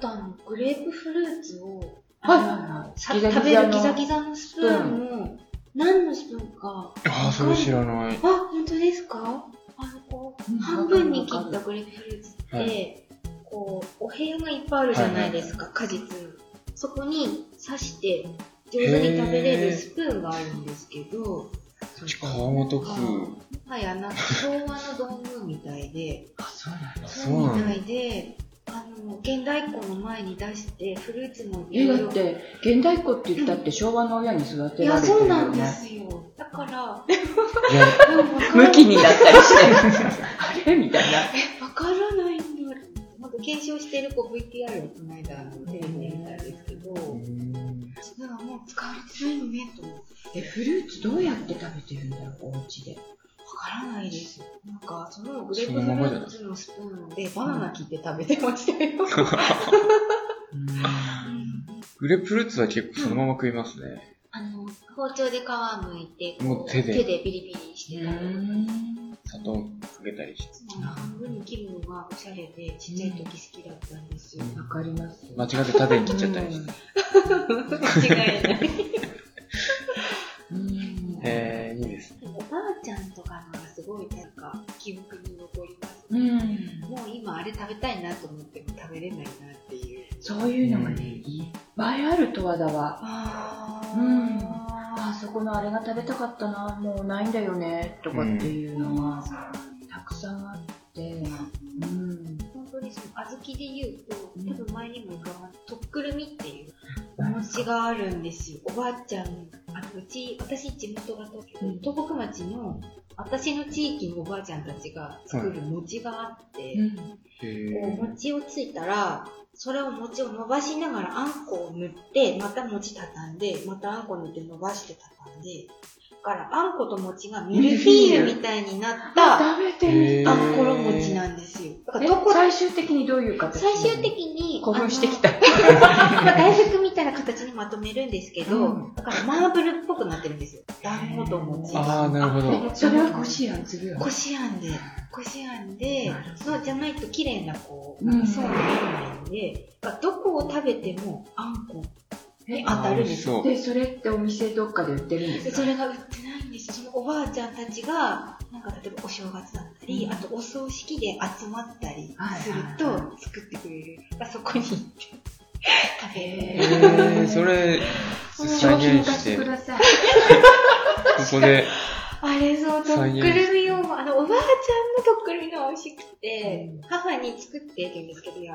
とあの、グレープフルーツを、はいはいはい。さギザギザ食べるのギザギザのスプーンも、何のスプーンか。ああ、それ知らない。あ、本当ですか？あの、こう、うん半分に切ったグレープフルーツって、はこう、お部屋がいっぱいあるじゃないですか、果実の。そこに刺して、上手に食べれるスプーンがあるんですけど、皮ごと食う。はい、あの、昭和の道具みたいで、あ、そうなんだ。そうみたいで、あの、現代っ子の前に出して、フルーツもえ、いろいろ。だって、現代っ子って言ったって昭和の親に育ていや、られてるよね。そうなんですよ。だから、いや、向きになったりして。(laughs) あれ？みたいな。え、わからないんだ。なんか検証してる子 VTR をこの間、テレビで見たんですけど、うーんだからもう使われてないのね、と思って。え、フルーツどうやって食べてるんだろう、お家で。わからないです。なんか、そのグレープフルーツのスプーンでバナナ切って食べてましたよ。(laughs) (laughs) グレープフルーツは結構そのまま食いますね。包丁で皮むいて、こもう手で手でビリビリしてう食べる。ん。砂糖かけたりして。半分に切るのがおしゃれで、ちっちゃい時好きだったんですよ。わかります。間違って縦に切っちゃったりして。間違いない。(laughs) え、いいですね。おばあちゃんとかのがすごいなんか記憶に残りますね。うん。もう今あれ食べたいなと思っても食べれないなっていう。そういうのがね、いっぱいあるとわだわ。あうんあそこのあれが食べたかったな、もうないんだよね、とかっていうのが、たくさんあって、うん。本当にその小豆で言うと、多分前にも伺った、とっくるみっていうお餅があるんですよ。おばあちゃん、あのうち、私地元が東京、うん。東北町の、私の地域のおばあちゃんたちが作る餅があって、うん。こうへ餅をついたら、それを餅を伸ばしながらあんこを塗って、また餅畳んで、またあんこ塗って伸ばして畳んで、からあんこと餅がミルフィーユみたいになった食べてみへーあんころ餅なんですよ。だからえどこ最終的にどういう形最終的に、興奮してきた。(laughs) まあ大福みたいな形にまとめるんですけど、うんだからマーブルっぽくなってるんですよ。団子と餅が。ああ、なるほど。えそれはこしあんするよねこしあんで、こしあんでなるほ、どのじゃないと綺麗なこう、うんなんか層にならないんで、どこを食べてもあんこに当たるんです。で、それってお店どっかで売ってるんですそれが売ってないんです。そのおばあちゃんたちが、なんか例えばお正月だったり、うんあとお葬式で集まったりはいすると作ってくれる。あそこに行って食べる。(laughs) それ、商再現して、こしてください。(laughs) こで、あれそう、とっくるみを、あの、おばあちゃんのとっくるみが美味しくて、母に作ってって言うんですけど、いや、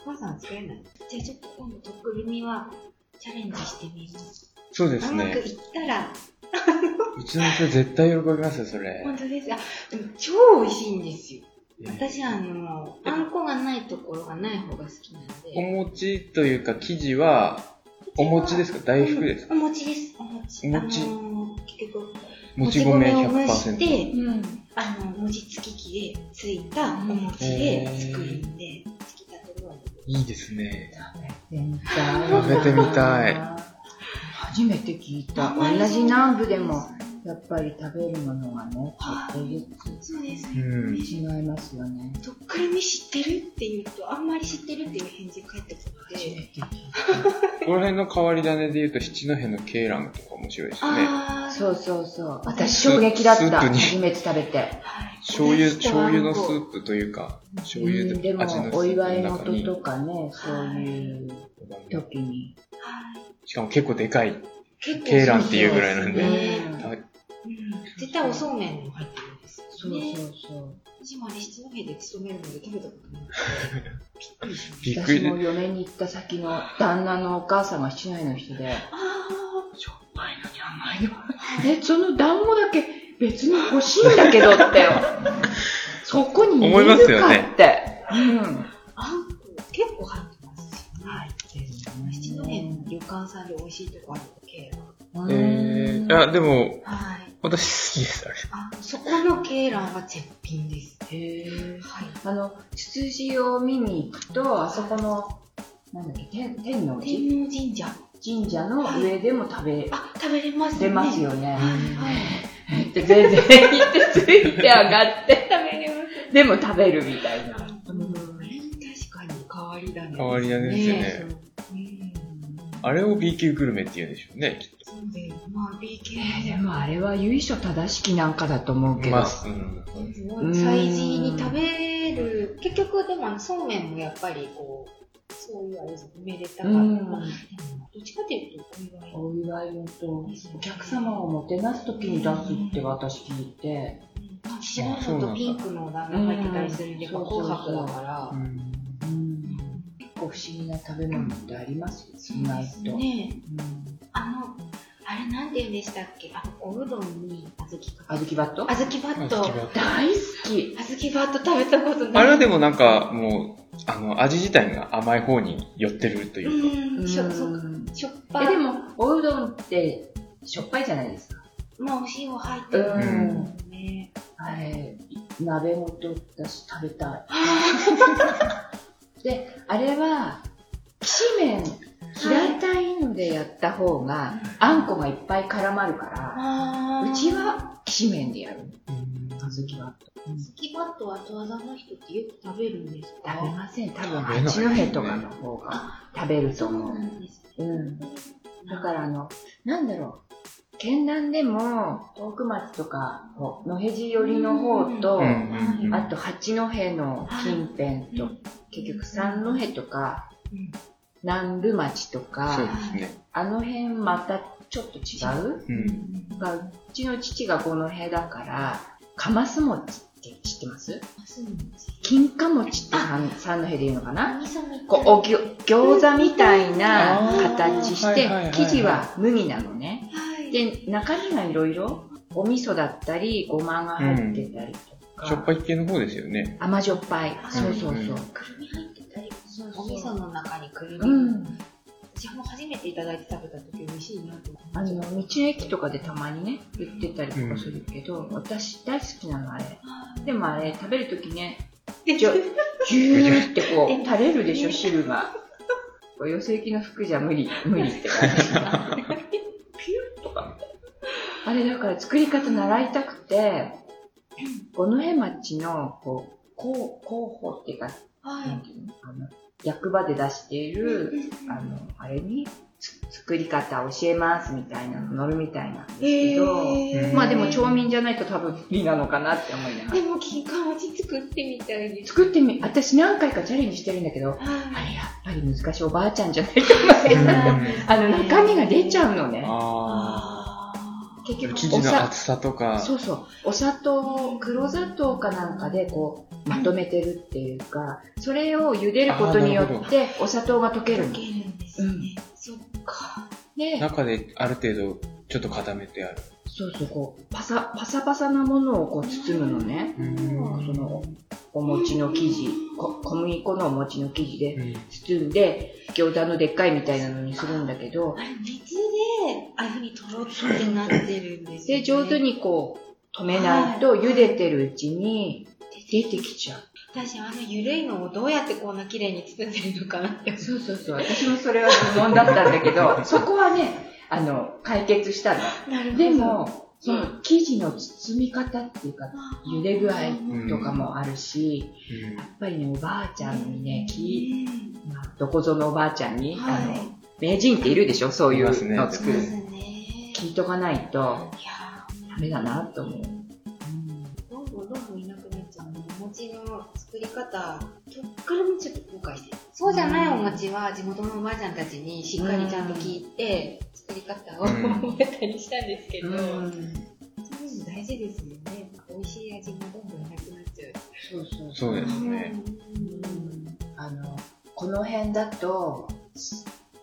お母さんは作れない。じゃあちょっと今度とっくるみはチャレンジしてみます。そうですね。うまくいったら、うちの人絶対喜びますよ、それ。本当ですか。でも超美味しいんですよ。私、あの、あんこがないところがない方が好きなんで。お餅というか生地は、お餅ですか？大福ですか？お餅です。お餅。お餅あのー結局、もち米を蒸し100%。て、うん。あの、餅つき機でついたお餅で作るんで、いいですね。食べてみたい。食べてみたい。初めて聞いた。同じ南部でも、やっぱり食べるものがね、ちょっとずそうですね。う違いますよね。とっくるみ知ってるって言うと、あんまり知ってるっていう返事返ってこなくて。初めてここら辺の変わり種で言うと、七戸のケーランとか面白いですね。そうそうそう。私衝撃だった。スープに初めて食べて。はい。醤油、醤油のスープというか、醤う油んでのスープお祝いの中に事とかね、そういう時に。はい。しかも結構でかい。ケーランっていうぐらいなんで。絶対おそうめんにも入ってるんですよ、そうね。そうそう。私もあれ七戸で勤めるので食べたことなくて、びっくりしましびっくり私も嫁に行った先の旦那のお母さんが七内の人で、た。あしょっぱいのに甘いの。え、その団子だけ別に欲しいんだけどってよ。(laughs) そこに入れるかって。うん。あ、あんこ結構入ってますしね。入ってる七戸の旅館さんで美味しいとこあるケーラン。えー、いや、でも、はい。私好きです、あれ。あ、そこのケーランは絶品です。へーはい。あの、ツツジを見に行くと、あそこの、なんだっけ、天天王寺？天王神社。神社の上でも食べあ、食べれますね。れますよね。はい。はい。(laughs) って全然行ってついて上がって、食べれます。でも食べるみたいな。あれ確かに変わり種。変わり種ですよねうんあれを B 級グルメって言うんでしょうね、きっそうで、まあ B 系えーでもあれは由緒正しきなんかだと思うと。けど。まあ、うん。うん祭事に食べる、結局でもあのそうめんもやっぱりこう、そういうあれですねめでたかった。うんまあ、どっちかというとお祝い。お祝いのと、お客様をもてなすときに出すって私聞いて、白のとピンクのお団子入ってたりするんで、紅白だから。うんうん結構不思議な食べ物ってあります？よ、意外と。ねうんあの、あれなんて言うんでしたっけ？あの、おうどんに小豆かあずきバット？小豆バット。好きだ大好き。小豆バット食べたことない。あれはでもなんか、もう、あの、味自体が甘い方に寄ってるとういうか。ん、しょ、そうか。うんしょっぱえ、でも、おうどんってしょっぱいじゃないですか？まあ、お塩入ってるうんんね。あれ、鍋ごとだし食べたい。(laughs) で、あれは、きしめん、平たいのでやった方が、あんこがいっぱい絡まるから、あうちはきしめんでやる。うんあずきは。スキバットは十和田の人ってよく食べるんですか？食べません。多分、八戸とかの方が食べると思う。うん。だからあの、なんだろう。県南でも、遠く町とか、野辺地寄りの方と、あと八戸の近辺と、結局三戸とか、うん。南部町とか、ね。あの辺またちょっと違う？うん。うちの父がこの辺だから、かます餅って知ってます？金貨餅って三三戸で言うのかな？こうおぎょ餃子みたいな形して生地は麦なのね。はい。で、中身がいろいろ、お味噌だったり、ごまが入ってたりとか、しょっぱい系の方ですよね。甘じょっぱい。あそうそうそう。くるみ入ってたり、そうそうお味噌の中にくるみ。うん。私も初めていただいて食べた時美味しいなと思って。あの、道の駅とかでたまにね、売ってたりとかするけど、私大好きなのあれ。でもあれ、食べるときね、でじょギューってこえう、垂れるでしょ、汁が。こうよそ行きの服じゃ無理、無理って感じ。(laughs) ピュッとか。あれだから作り方習いたくて、五戸町の、こう、広広報っていうか、はい。なんていうのあの、役場で出している、あの、あれに、つ作り方教えますみたいなの載るみたいなんですけど、うんまあでも町民じゃないと多分無理なのかなって思いながらで。も、金貨餅作ってみたいです。作ってみ、私何回かチャレンジしてるんだけど、はい。あれやっぱり難しいおばあちゃんじゃないと思えない。あの中身が出ちゃうのね。ああ結局生地の厚さとか、そうそう。お砂糖、黒砂糖かなんかでこう、まとめてるっていうか、それを茹でることによって、お砂糖が溶けるの。溶けるんですね。そっか。で、中である程度ちょっと固めてある。そうそう、こう、パサ、パサパサなものをこう包むのね。その、お餅の生地、こ小麦粉のお餅の生地でうん包んで、餃子のでっかいみたいなのにするんだけど、あれ、熱で、ああいうふうにとろってなってるんですよ、ね。で、上手にこう、止めないと、茹でてるうちに出てきちゃう。私、あのゆるいのをどうやってこんな綺麗に作ってるのかなって。そうそうそう。私もそれは疑問だったんだけど、そこはね、あの、解決したの。なるで、も、その生地の包み方っていうか、茹で具合とかもあるし、うん。やっぱりね、おばあちゃんにね、きまあどこぞのおばあちゃんに、あはい。の、名人っているでしょ？そういうのを作る。聞いとかないとダメだなと思う。どんどんどんどんいなくなっちゃうので、お餅の作り方、とっからもちょっと後悔してる。そうじゃないお餅は地元のおばあちゃんたちにしっかりちゃんと聞いて、作り方をうん。覚えたりしたんですけど、うん。そういうの大事ですよね。美味しい味もどんどんなくなっちゃう。そうそうそう。ですね。うん。あの、この辺だと、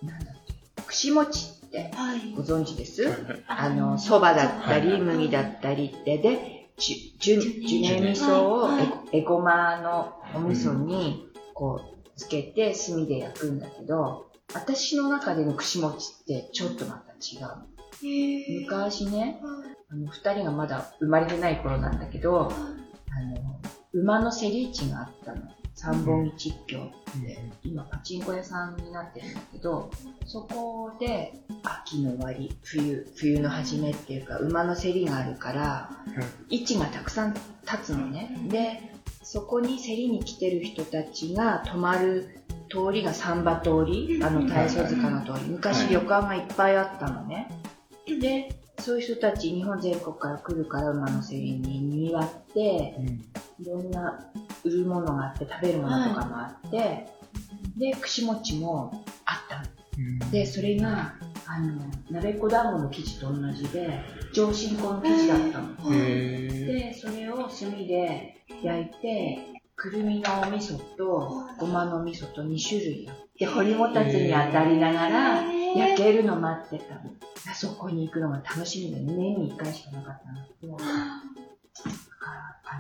なんだっけ、串餅ってはい。ご存知です？はいはい。あの、蕎麦だったり、はい麦だったりって、で、じゅ、じゅ、じゅね味噌をはいえ、えごまのお味噌に、こう、つけて炭で焼くんだけど、私の中での串餅ってちょっとまた違う。へ昔ね、あの、二人がまだ生まれてない頃なんだけど、あの、馬の競り市があったの。三本一挙って、今パチンコ屋さんになってるんだけど、そこで秋の終わり、冬、冬の初めっていうか、馬の競りがあるから、位置がたくさん立つのね。で、そこに競りに来てる人たちが泊まる通りが三馬通り、あの大層塚の通り。昔旅館がいっぱいあったのね。で、そういう人たち、日本全国から来るから馬の競りに賑わって、いろんな売るものがあって、食べるものとかもあって、で、串餅もあったの。で、それが、あの、鍋っこ団子の生地と同じで、上新粉の生地だったの。へで、それを炭で焼いて、くるみのお味噌と、ごまの味噌と2種類やって、堀もたつに当たりながら、焼けるの待ってたの。あそこに行くのが楽しみで、年に1回しかなかったんだけど、だから、あ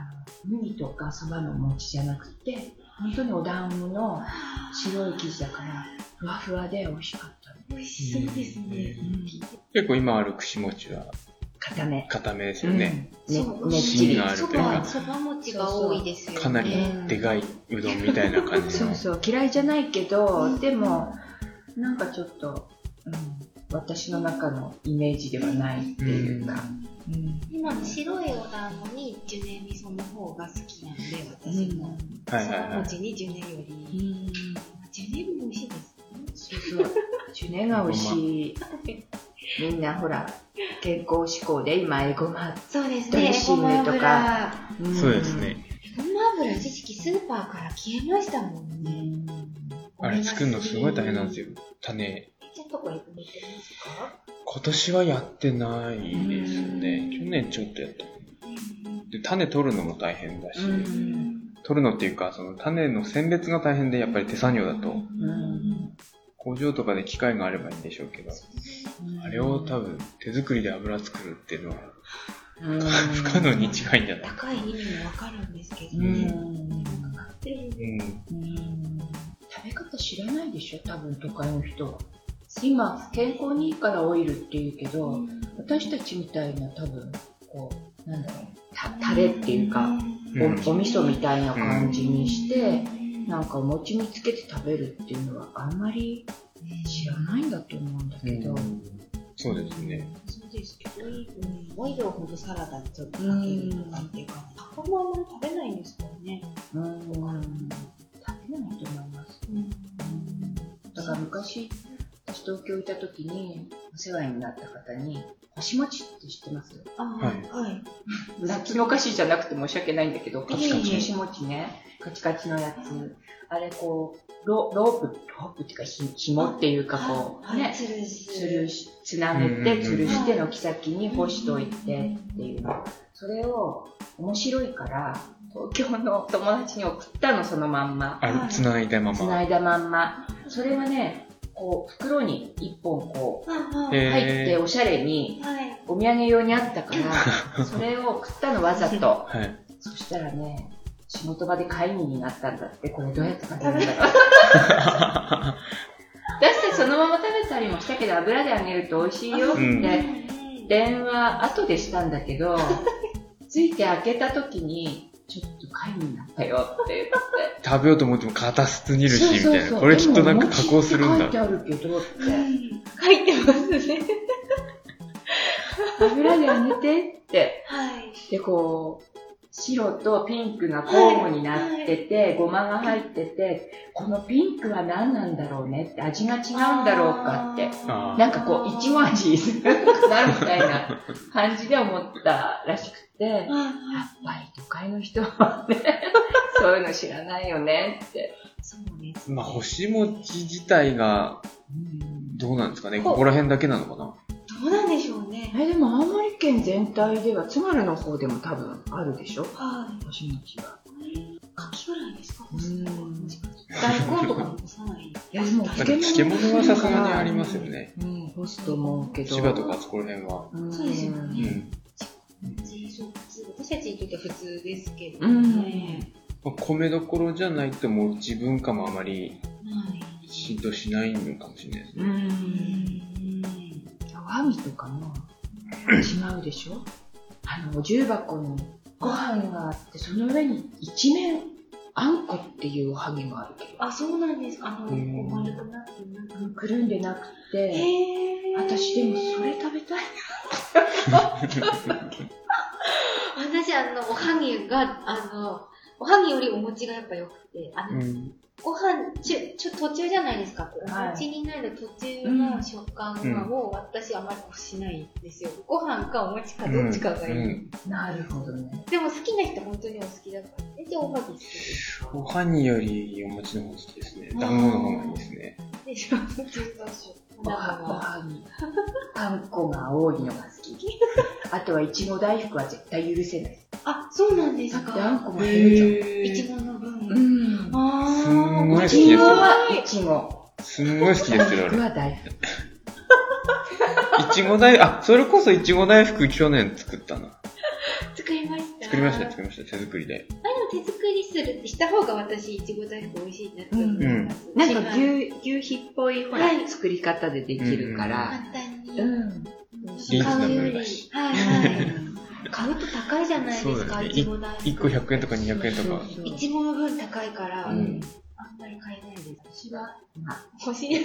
の、麦とかそばの餅じゃなくて、本当にお団子の白い生地だから、ふわふわで美味しかったの。美味しそうですね。結構今ある串餅は固め。固めですよね。うんねそうねっちり芯が。あるというかそば餅が多いですよね。かなりでかいうどんみたいな感じの。そうそう、嫌いじゃないけど、でも、なんかちょっと、うん、私の中のイメージではないっていうか、うん今の白いお団子にジュネ味噌の方が好きなんで、私も。はいはいはい。そば餅にジュネより。ジュネも美味しいですそうそう。ジュネが美味しい。(laughs) みんなほら、健康志向で今、エゴマ。そうですドレッね。シングとかそうです。ね。ごま油一時期スーパーから消えましたもんね。あれ作るのすごい大変なんですよ。種。ちょっとこれ売ってますか？今年はやってないですね。去年ちょっとやった。で、種取るのも大変だし、うん取るのっていうか、その種の選別が大変で、やっぱり手作業だと、うん工場とかで機械があればいいんでしょうけど、あれを多分手作りで油作るっていうのはうん。不可能に近いんじゃない？高い意味もわかるんですけどうね。ん。かかって食べ方知らないでしょ多分都会の人は。今健康にいいからオイルって言うけど、私たちみたいな多分こうなんだろうたタレっていうか、うん。おお味噌みたいな感じにして、なんかお餅につけて食べるっていうのはあんまり知らないんだと思うんだけど、そうですね。そうですけど、オイルをほどサラダにちょっとかけるとかっていうか、タコもあんまり食べないんですからね。うん、食べないと思います、だから昔私昔東京いた時にお世話になった方に、星餅って知ってます？あはいはい。(laughs) 夏の菓子じゃなくて申し訳ないんだけど、カチカチ餅ね、カチカチのやつ。あれこう、ロロープ、ロープっていうかひ、紐っていうかこう、はい、ね、つるす。つるし、つなげて、つるしての木先に干しといてっていうの。それを面白いから、東京の友達に送ったの、そのまんま。あれ、繋いだまま。つないだまんま。それがね、こう、袋に一本こう、入っておしゃれに、はい。お土産用にあったから、(laughs) それを送ったのわざと。はい。そしたらね、仕事場で会議になったんだって、これどうやって食べるんだろう。(laughs) 出してそのまま食べたりもしたけど、油で揚げると美味しいよって、うん電話後でしたんだけど、(laughs) ついて開けた時に、ちょっと会議になったよって言って。食べようと思っても硬すぎるし、みたいな。これきっとなんか加工するんだ書いて。あるけどって。書いてますね。油で揚げてって。はい。で、こう、白とピンクが交互になってて、ごまが入ってて、このピンクは何なんだろうねって、味が違うんだろうかって。なんかこう、いちご味するみたいな感じで思ったらしくて、やっはぱり都会の人はね、(laughs) そういうの知らないよねって。い。そうです。まあ、星餅自体が、どうなんですかねここら辺だけなのかなどうなんでしょうね。え、でも青森県全体では津軽の方でも多分あるでしょ？はい。星餅は。かきぐらいですか？うん大根とかも干さない。いや、でもなんか漬物はさすがにありますよね。うん、干すと思うけど。千葉とかあそこら辺は。うんそうですようねん。そう普通私たちにとっては普通ですけどうんね。まあ米どころじゃないともう自分かもあまりはい。浸透しないのかもしれないですね。うん。うん。おはぎとかも違うでしょ？あの、重箱にご飯があって、その上に一面あんこっていうおはぎもあるけど、あ、そうなんですか。あの、こううん丸くなってなんか。くるんでなくて、へー私でもそれ食べたい。私、あの、おはぎが、あの、おはぎよりお餅がやっぱ良くて、あの、うん。ご飯、ちょ、ちょ、途中じゃないですか。おはい餅になる途中の食感うんを私あまり欲しないんですよ。ご飯かお餅かどっちかがいい。うんなるほどね。でも好きな人本当にお好きだから。え、じゃあおはぎ好きでおはぎよりお餅の方が好きですね。団子の方がいいですね。でしょおはお感はぎ。あんこが多いのが好き。(laughs) あとはいちご大福は絶対許せない。あ、そうなんですだってあんか。こが減るじゃん。へいちーごの分。うん。あすんごい好きですいちごはいちご。すんごい好きですよ、あ僕れ。は大福。いちご大、あ、それこそいちご大福去年作ったな。(laughs) 作りました。作りました、あ作りました、手作りで。手作りするってした方が私、いちご大福美味しいなって思います。なんか違う牛、牛皮っぽいほら、はい作り方でできるから。簡単に。うん。買うよりルだし。はいはい。買うと高いじゃないですか、いちご大福。1個100円とか200円とか。いちごの分高いから、うあんん。まり買えないです。私は、まあ、欲しい。面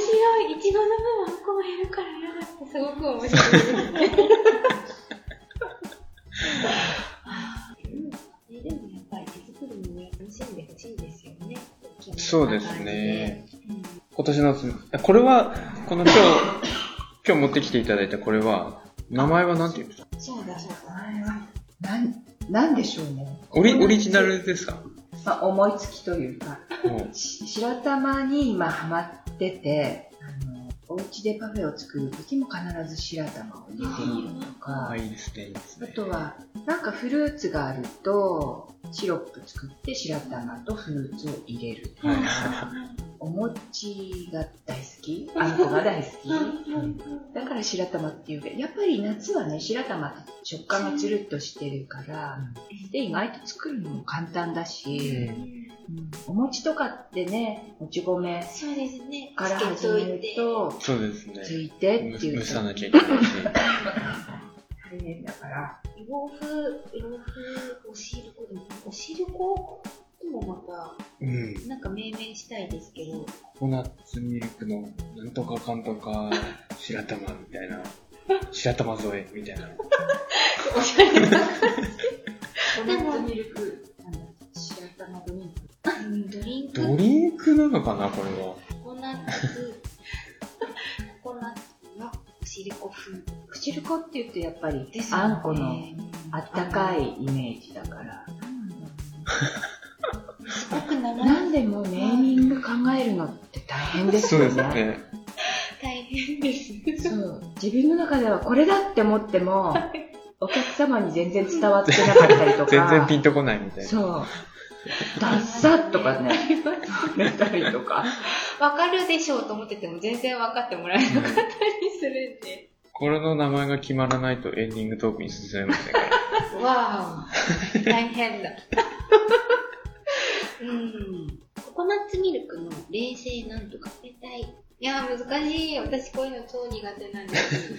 白い。いちごの分はあんこが減るから嫌だってすごく面白いです (laughs) ね。あーうんでもやっぱり手作りに楽しんでほしいですよね。そうですね。うん。今年のこれは、この今日、今日持ってきていただいたこれは、名前は何て言うんですか？そうだそうだ。なん、なんでしょうね。オリ、オリジナルですか？まあ、思いつきというか、白玉に今ハマってて、お家でパフェを作るときも必ず白玉を入れてみるとう、か。あ、、いいですね、いいですあね。とは、なんかフルーツがあると、シロップ作って白玉とフルーツを入れる。はい。お餅が大好き。あんこが大好き。だから白玉っていうけど、やっぱり夏はね、白玉って食感がつるっとしてるから、で、意外と作るのも簡単だし、お餅とかってね、もち米そうですね。から始めるといて。と、そうですね。ついてっていう蒸さとなきゃいけないし。大変だから、洋風、洋風お汁粉でも、お汁粉ともまた、うん。なんか命名したいですけど、ココナッツミルクのなんとかかんとか (laughs) 白玉みたいな。白玉添えみたいな。(laughs) おしゃれな。(laughs) ココナッツミルク、白玉ドリンク。うんドリンクドリンクなのかな、これは。ナッツ、ココナッツのおしるこ風。おしるこって言ってやっぱりですよねあんこのあったかいイメージだから。すごく名前なんでもネーミング考えるのって大変ですそうよね。ですね。大変です。そう自分の中ではこれだって思っても、お客様に全然伝わってなかったりとか。(laughs) 全然ピンとこないみたいな。そう。ダッサッとかね、(laughs) 寝たりとか。わかるでしょうと思ってても全然分かってもらえなかったりするんで。これの名前が決まらないとエンディングトークに進めませんから。わー大変だ。(laughs) うん。ココナッツミルクの冷製なんとか冷たい。いやー難しい。私こういうの超苦手なんです。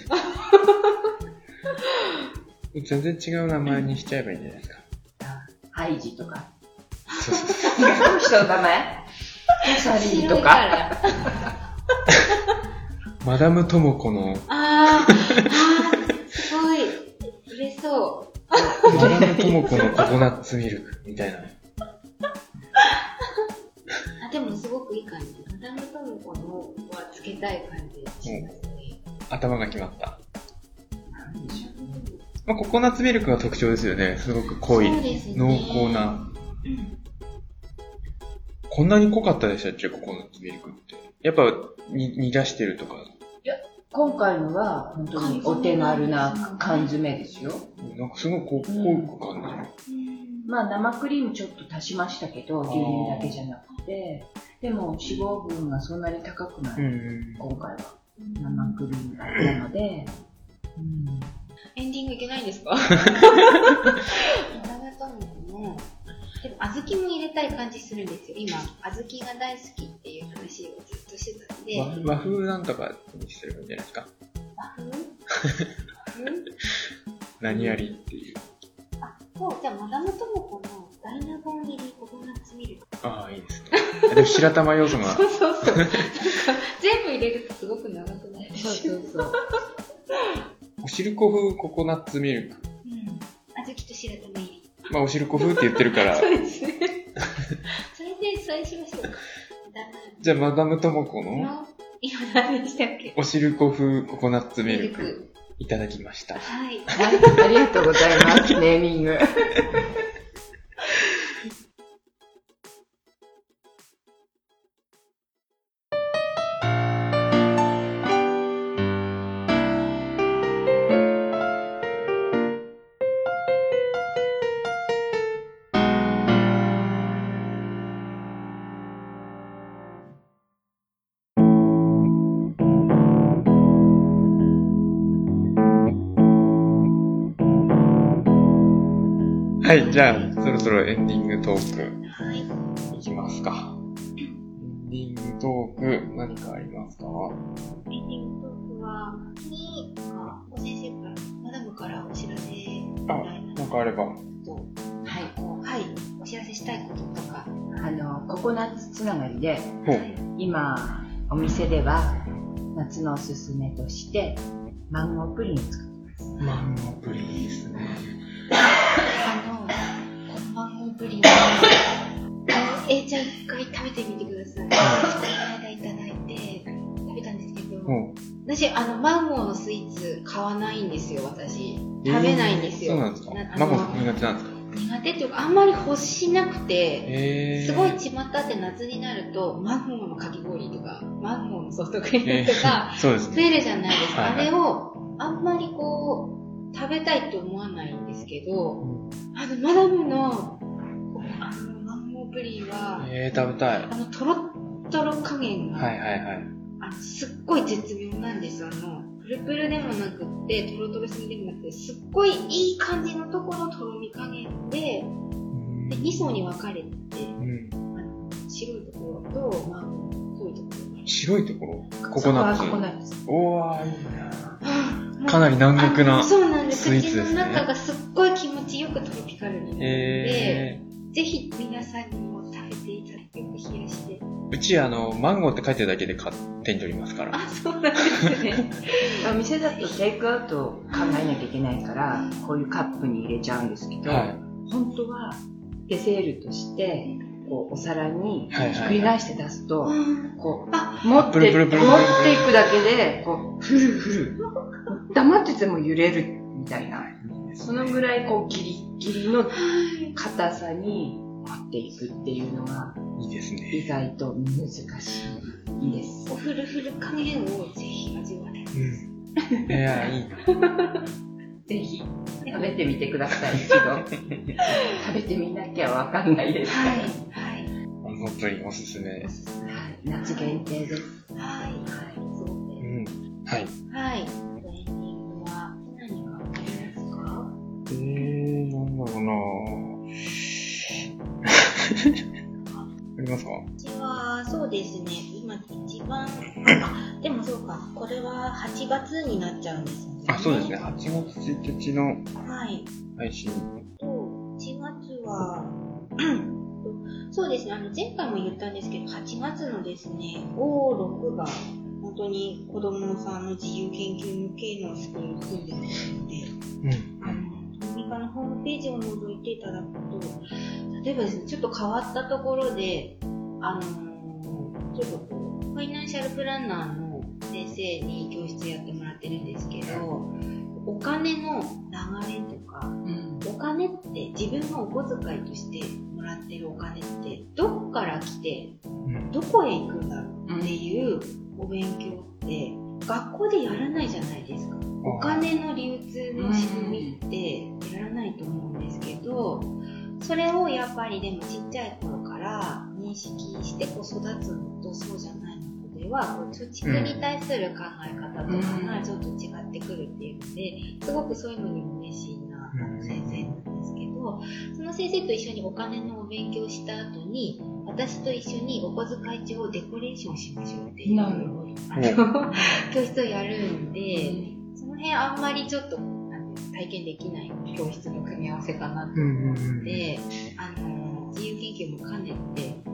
(laughs) 全然違う名前にしちゃえばいいんじゃないですか。ハイジとか。そうそうそうこの人の名前サリーとか。(laughs) マダムトモコの、あー、あー、すごい。嬉しそう。マダムトモコのココナッツミルクみたいな。あ、でもすごくいい感じ。マダムトムコのはつけたい感じしますね。頭が決まった。まあ、ココナッツミルクが特徴ですよね。すごく濃い、ね濃厚な。うんこんなに濃かったでしたっけ、ココナッツミルクって。やっぱ、に煮出してるとか。今回のは本当にお手軽な缶詰ですよ。なんかすごい濃く感まあ生クリームちょっと足しましたけど、牛乳だけじゃなくて、でも脂肪分がそんなに高くない。じる。うん。今回は生クリームだけなので、うんエンディングいけないんですか？(laughs) でも小豆も入れたい感じするんですよ。今、小豆が大好きっていう話をずっとしてたんで。和和風なんとかにすればいいんじゃないですか。和風？(laughs) 何やりっていう。あ、そう、じゃあマダムトモコのダイナゴン入りココナッツミルク。ああ、いいですね。でも白玉要素が。(laughs) そうそうそう。全部入れるとすごく長くないそうそうそう。おしるこ風ココナッツミルク。まあ、おしるこ風って言ってるから、(laughs) そうですね。それで、それしましょうか。だじゃあ、マダムトモコのの、今何でしたっけ？おしるこ風ココナッツミルクミルク。いただきました。はい。はい、ありがとうございます、ネーミング。じゃあ、そろそろエンディングトーはい。クいきますか。エンディングトーク、何かありますか？エンディングトークは、に、あ、お先生から、マダムからお知らせみたあいな、なんかあれば。はい。こうはい、お知らせしたいこととか。あの、ココナッツつながりで。今、お店では、夏のおすすめとして、マンゴープリンを作ってます。マンゴープリンですね。あの、マンゴープリンえー、じゃあ一回食べてみてください。この間いただいて、食べたんですけど、ほう。私、あの、マンゴーのスイーツ買わないんですよ、私。食べないんですよ。そうなんですか？なマンゴー苦手なんですか？苦手っていうか、あんまり欲しなくて、えー。すごい巷って夏になると、マンゴーのかき氷とか、マンゴーのソフトクリームとか、えーそうですね。増えるじゃないですか。はいはいあれを、あんまりこう、食べたいと思わないんですけど、あの、マダムの、あの、マンゴープリンは、えー、食べたい。あの、とろっとろ加減が、はいはいはい。あのすっごい絶妙なんです。あの、プルプルでもなくって、とろとろすぎでもなくて、すっごいいい感じのところのとろみ加減で、で、2層に分かれてて、うん。あの、白いところと、マンゴーの濃いところが白いところ？ココナッツココナッツ。おー、いいなもうかなり南国なあそうなんです。スイーツですね口の中がすっごい気持ちよくトロピカルになるので、えぜひ皆さんにも食べていただいて、よく冷やして。ー、うちあの、マンゴーって書いてるだけで買手に取りますから。あ、そうなんですね。(laughs) お店だとテイクアウトを考えなきゃいけないから、こういうカップに入れちゃうんですけど、はい。本当はデセールとして、こうお皿にはいはいひっくり返して出すと、うんこう、あ、持って、持っていくだけで、こう、ふるふる。(laughs) 黙ってても揺れるみたいな。そのぐらいこうギリギリのはい。硬さに持っていくっていうのがいいです意ね。外と難しいです。おフルフル加減をぜひ味わい。うん。いや、いい。ぜひ食べてみてください、(laughs) 一度。食べてみなきゃわかんないですから。はい。はい。本当におすすめです。はい、夏限定です。はい。そううです。ん。はい。はい。エンディングは何かありますか？えー、なんだろうな (laughs) ありますか？うちは、そうですね、今一番、あ、でもそうか、これは8月になっちゃうんですよね。あ、そうですね。。8月1日のはい。配信。と、1月は、そうですね、あの、前回も言ったんですけど、8月のですね、5、6が、本当に子供さんの自由研究向けのスクール組んでますので、うん。あの、トミカのホームページを覗いていただくと、例えばですね、ちょっと変わったところで、あのーちょっとこう、ファイナンシャルプランナーの先生に教室やってもらってるんですけど、お金の流れとか、うん。お金って自分のお小遣いとしてもらってるお金ってどこから来てうん。どこへ行くんだろうっていうお勉強って学校でやらないじゃないですか。お金の流通の仕組みってやらないと思うんですけど、それをやっぱりでもちっちゃい頃から認識してこう育つのとそうじゃないは、貯蓄に対する考え方とかがちょっと違ってくるっていうので、すごくそういうのにも熱心な先生なんですけど、その先生と一緒にお金のお勉強した後に、私と一緒にお小遣い帳をデコレーションしましょうっていう。(laughs) 教室をやるんで、その辺あんまりちょっと体験できない教室の組み合わせかなと思っうん。て、あの自由研究も兼ねて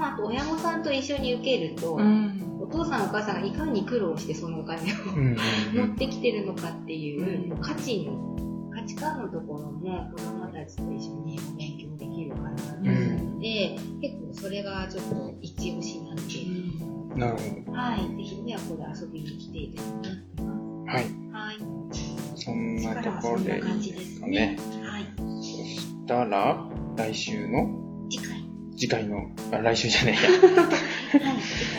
まあ、あと親御さんと一緒に受けると、うん。お父さんお母さんがいかに苦労してそのお金をうんうん持ってきてるのかっていう価値の価値観のところも子供たちと一緒にお勉強できるかなと思うので、結構それがちょっと一押しなんで、うん。なるほはい、ぜひ親子で遊びに来ていただきたいと思いまど。はい。す。はい。そんなところでいそんな感じいですかねね。。はい。そしたら、来週の？次回。次回の、あ、来週じゃねは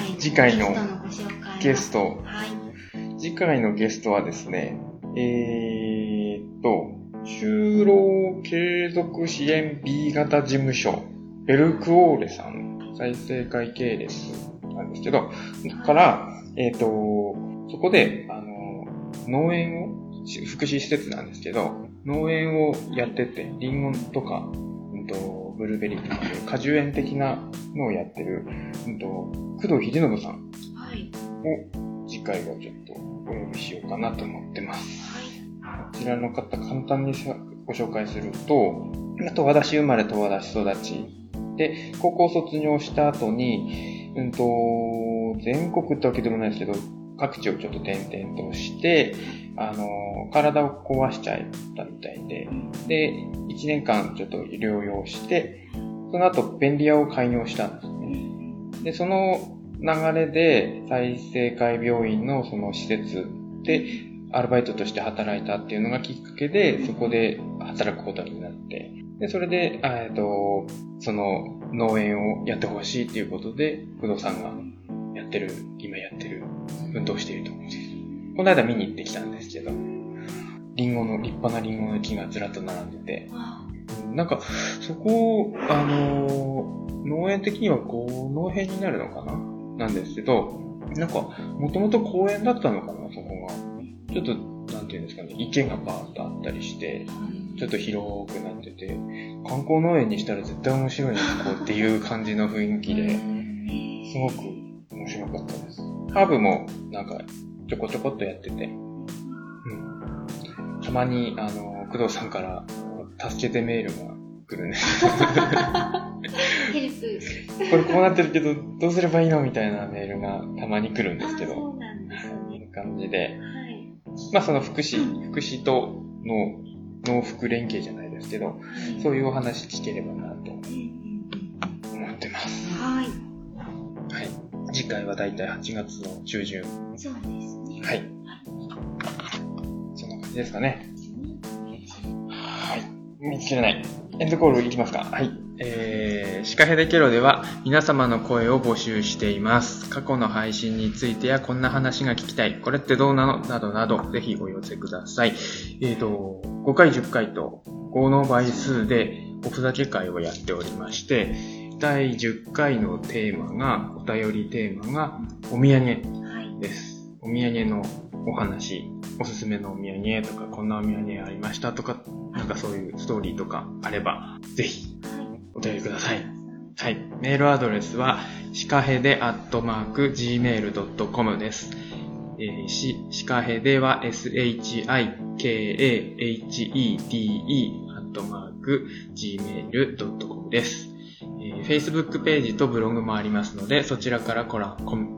い。次回のゲストはい。次回のゲストはですね、えーっと、就労継続支援 B 型事務所、ベルクオーレさん、再生会系列なんですけど、だから、えーっと、そこで、あの、農園を、し福祉施設なんですけど、農園をやってて、リンゴとか、うんと、ブルーベリーとかいう果樹園的なのをやってる、うんと、工藤秀信さんはい。を次回はちょっとお呼びしようかなと思ってます。はい。こちらの方簡単にさご紹介すると、十和田市生まれ十和田市育ち。で、高校卒業した後に、うんと、全国ってわけでもないですけど、各地をちょっと転々として、あの、体を壊しちゃったみたいで、で、1年間ちょっと療養して、その後便利屋を開業したんですね。で、その流れで、再生会病院のその施設で、アルバイトとして働いたっていうのがきっかけで、そこで働くことになって、で、それで、えっと、その農園をやってほしいっていうことで、工藤さんがやってる、今やってる、運動していると思うんです。この間見に行ってきたんですけど、リンゴの、立派なリンゴの木がずらっと並んでて、あ。なんか、そこ、あのー農園的にはこの辺になるのかな？なんですけど、なんか、もともと公園だったのかな？そこが。ちょっと、なんていうんですかね、池がバーッとあったりして、ちょっと広くなってて、観光農園にしたら絶対面白いな、ここっていう感じの雰囲気で、すごく面白かったです。ハーブも、なんか、ちょこちょこっとやってて、うん。たまに、あの、工藤さんから、助けてメールが来るんです。ヘルプ。これこうなってるけど、どうすればいいのみたいなメールがたまに来るんですけあど、そうなんですこういね。う感じで、はい。まあその福祉、福祉との農福連携じゃないですけど、そういうお話聞ければなと思ってます。はい。はい。次回はだいたい8月の中旬。そうですね。はい。じですかね。はい。見つけれない。エンドコールいきますか。はい。えー、シカヘデケロでは皆様の声を募集しています。過去の配信についてやこんな話が聞きたい。これってどうなの？などなど、ぜひお寄せください。えーと、5回、10回と5の倍数でおふざけ会をやっておりまして、第10回のテーマが、お便りテーマが、お土産はい。です。お土産のお話、おすすめのお土産とか、こんなお土産ありましたとか、なんかそういうストーリーとかあれば、ぜひお便りください。はい。メールアドレスは、シカヘデアットマーク gmail.com です。えーし、シカヘデは shikahede アットマーク gmail.com です。えー Facebook ページとブログもありますので、そちらからコラ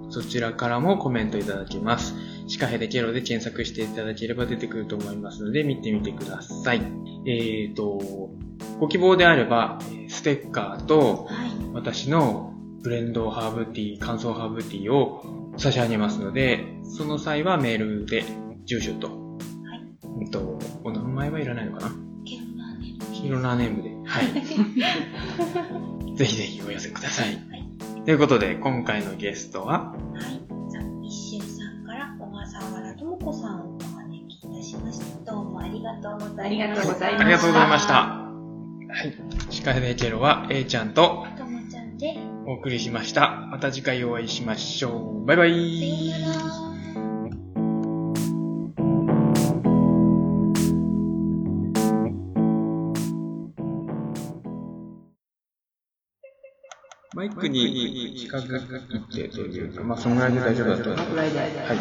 そちらからもコメントいただけます。シカヘデケロで検索していただければ出てくると思いますので、見てみてください。えーと、ご希望であれば、えーステッカーとはい。私のブレンドハーブティー、乾燥ハーブティーを差し上げますので、その際はメールで住所と、うんと、お名前はいらないのかな？ヒロナーネームで。はい。(laughs) ぜひぜひお寄せください。はいということで、今回のゲストは、はい。子さんをお招きいたしました。どうもありがとうございました。ありがとうございましたありがとうございました。はい。シカヘデケロは A ちゃんとともちゃんで、お送りしました。また次回お会いしましょう。バイバイ。さようなら。マイクに近づいてというか、まあ、そのぐらいで大丈夫だと思います。これではい、はい、はい、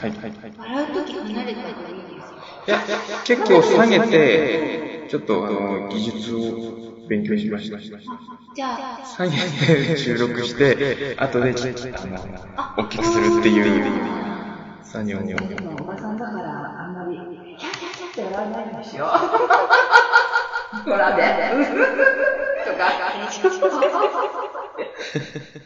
はい、はい。笑うとき離れた方がいいですよ。いや、結構下げて、ちょっとあの、技術を勉強しました。じゃあ、下げて収録して、後でちょっと、あの、大きくするっていう作業に。でもおばさんだからあんまりキャッキャッキャッって笑わないんですよほらね嘎嘎哈哈哈哈哈哈哈哈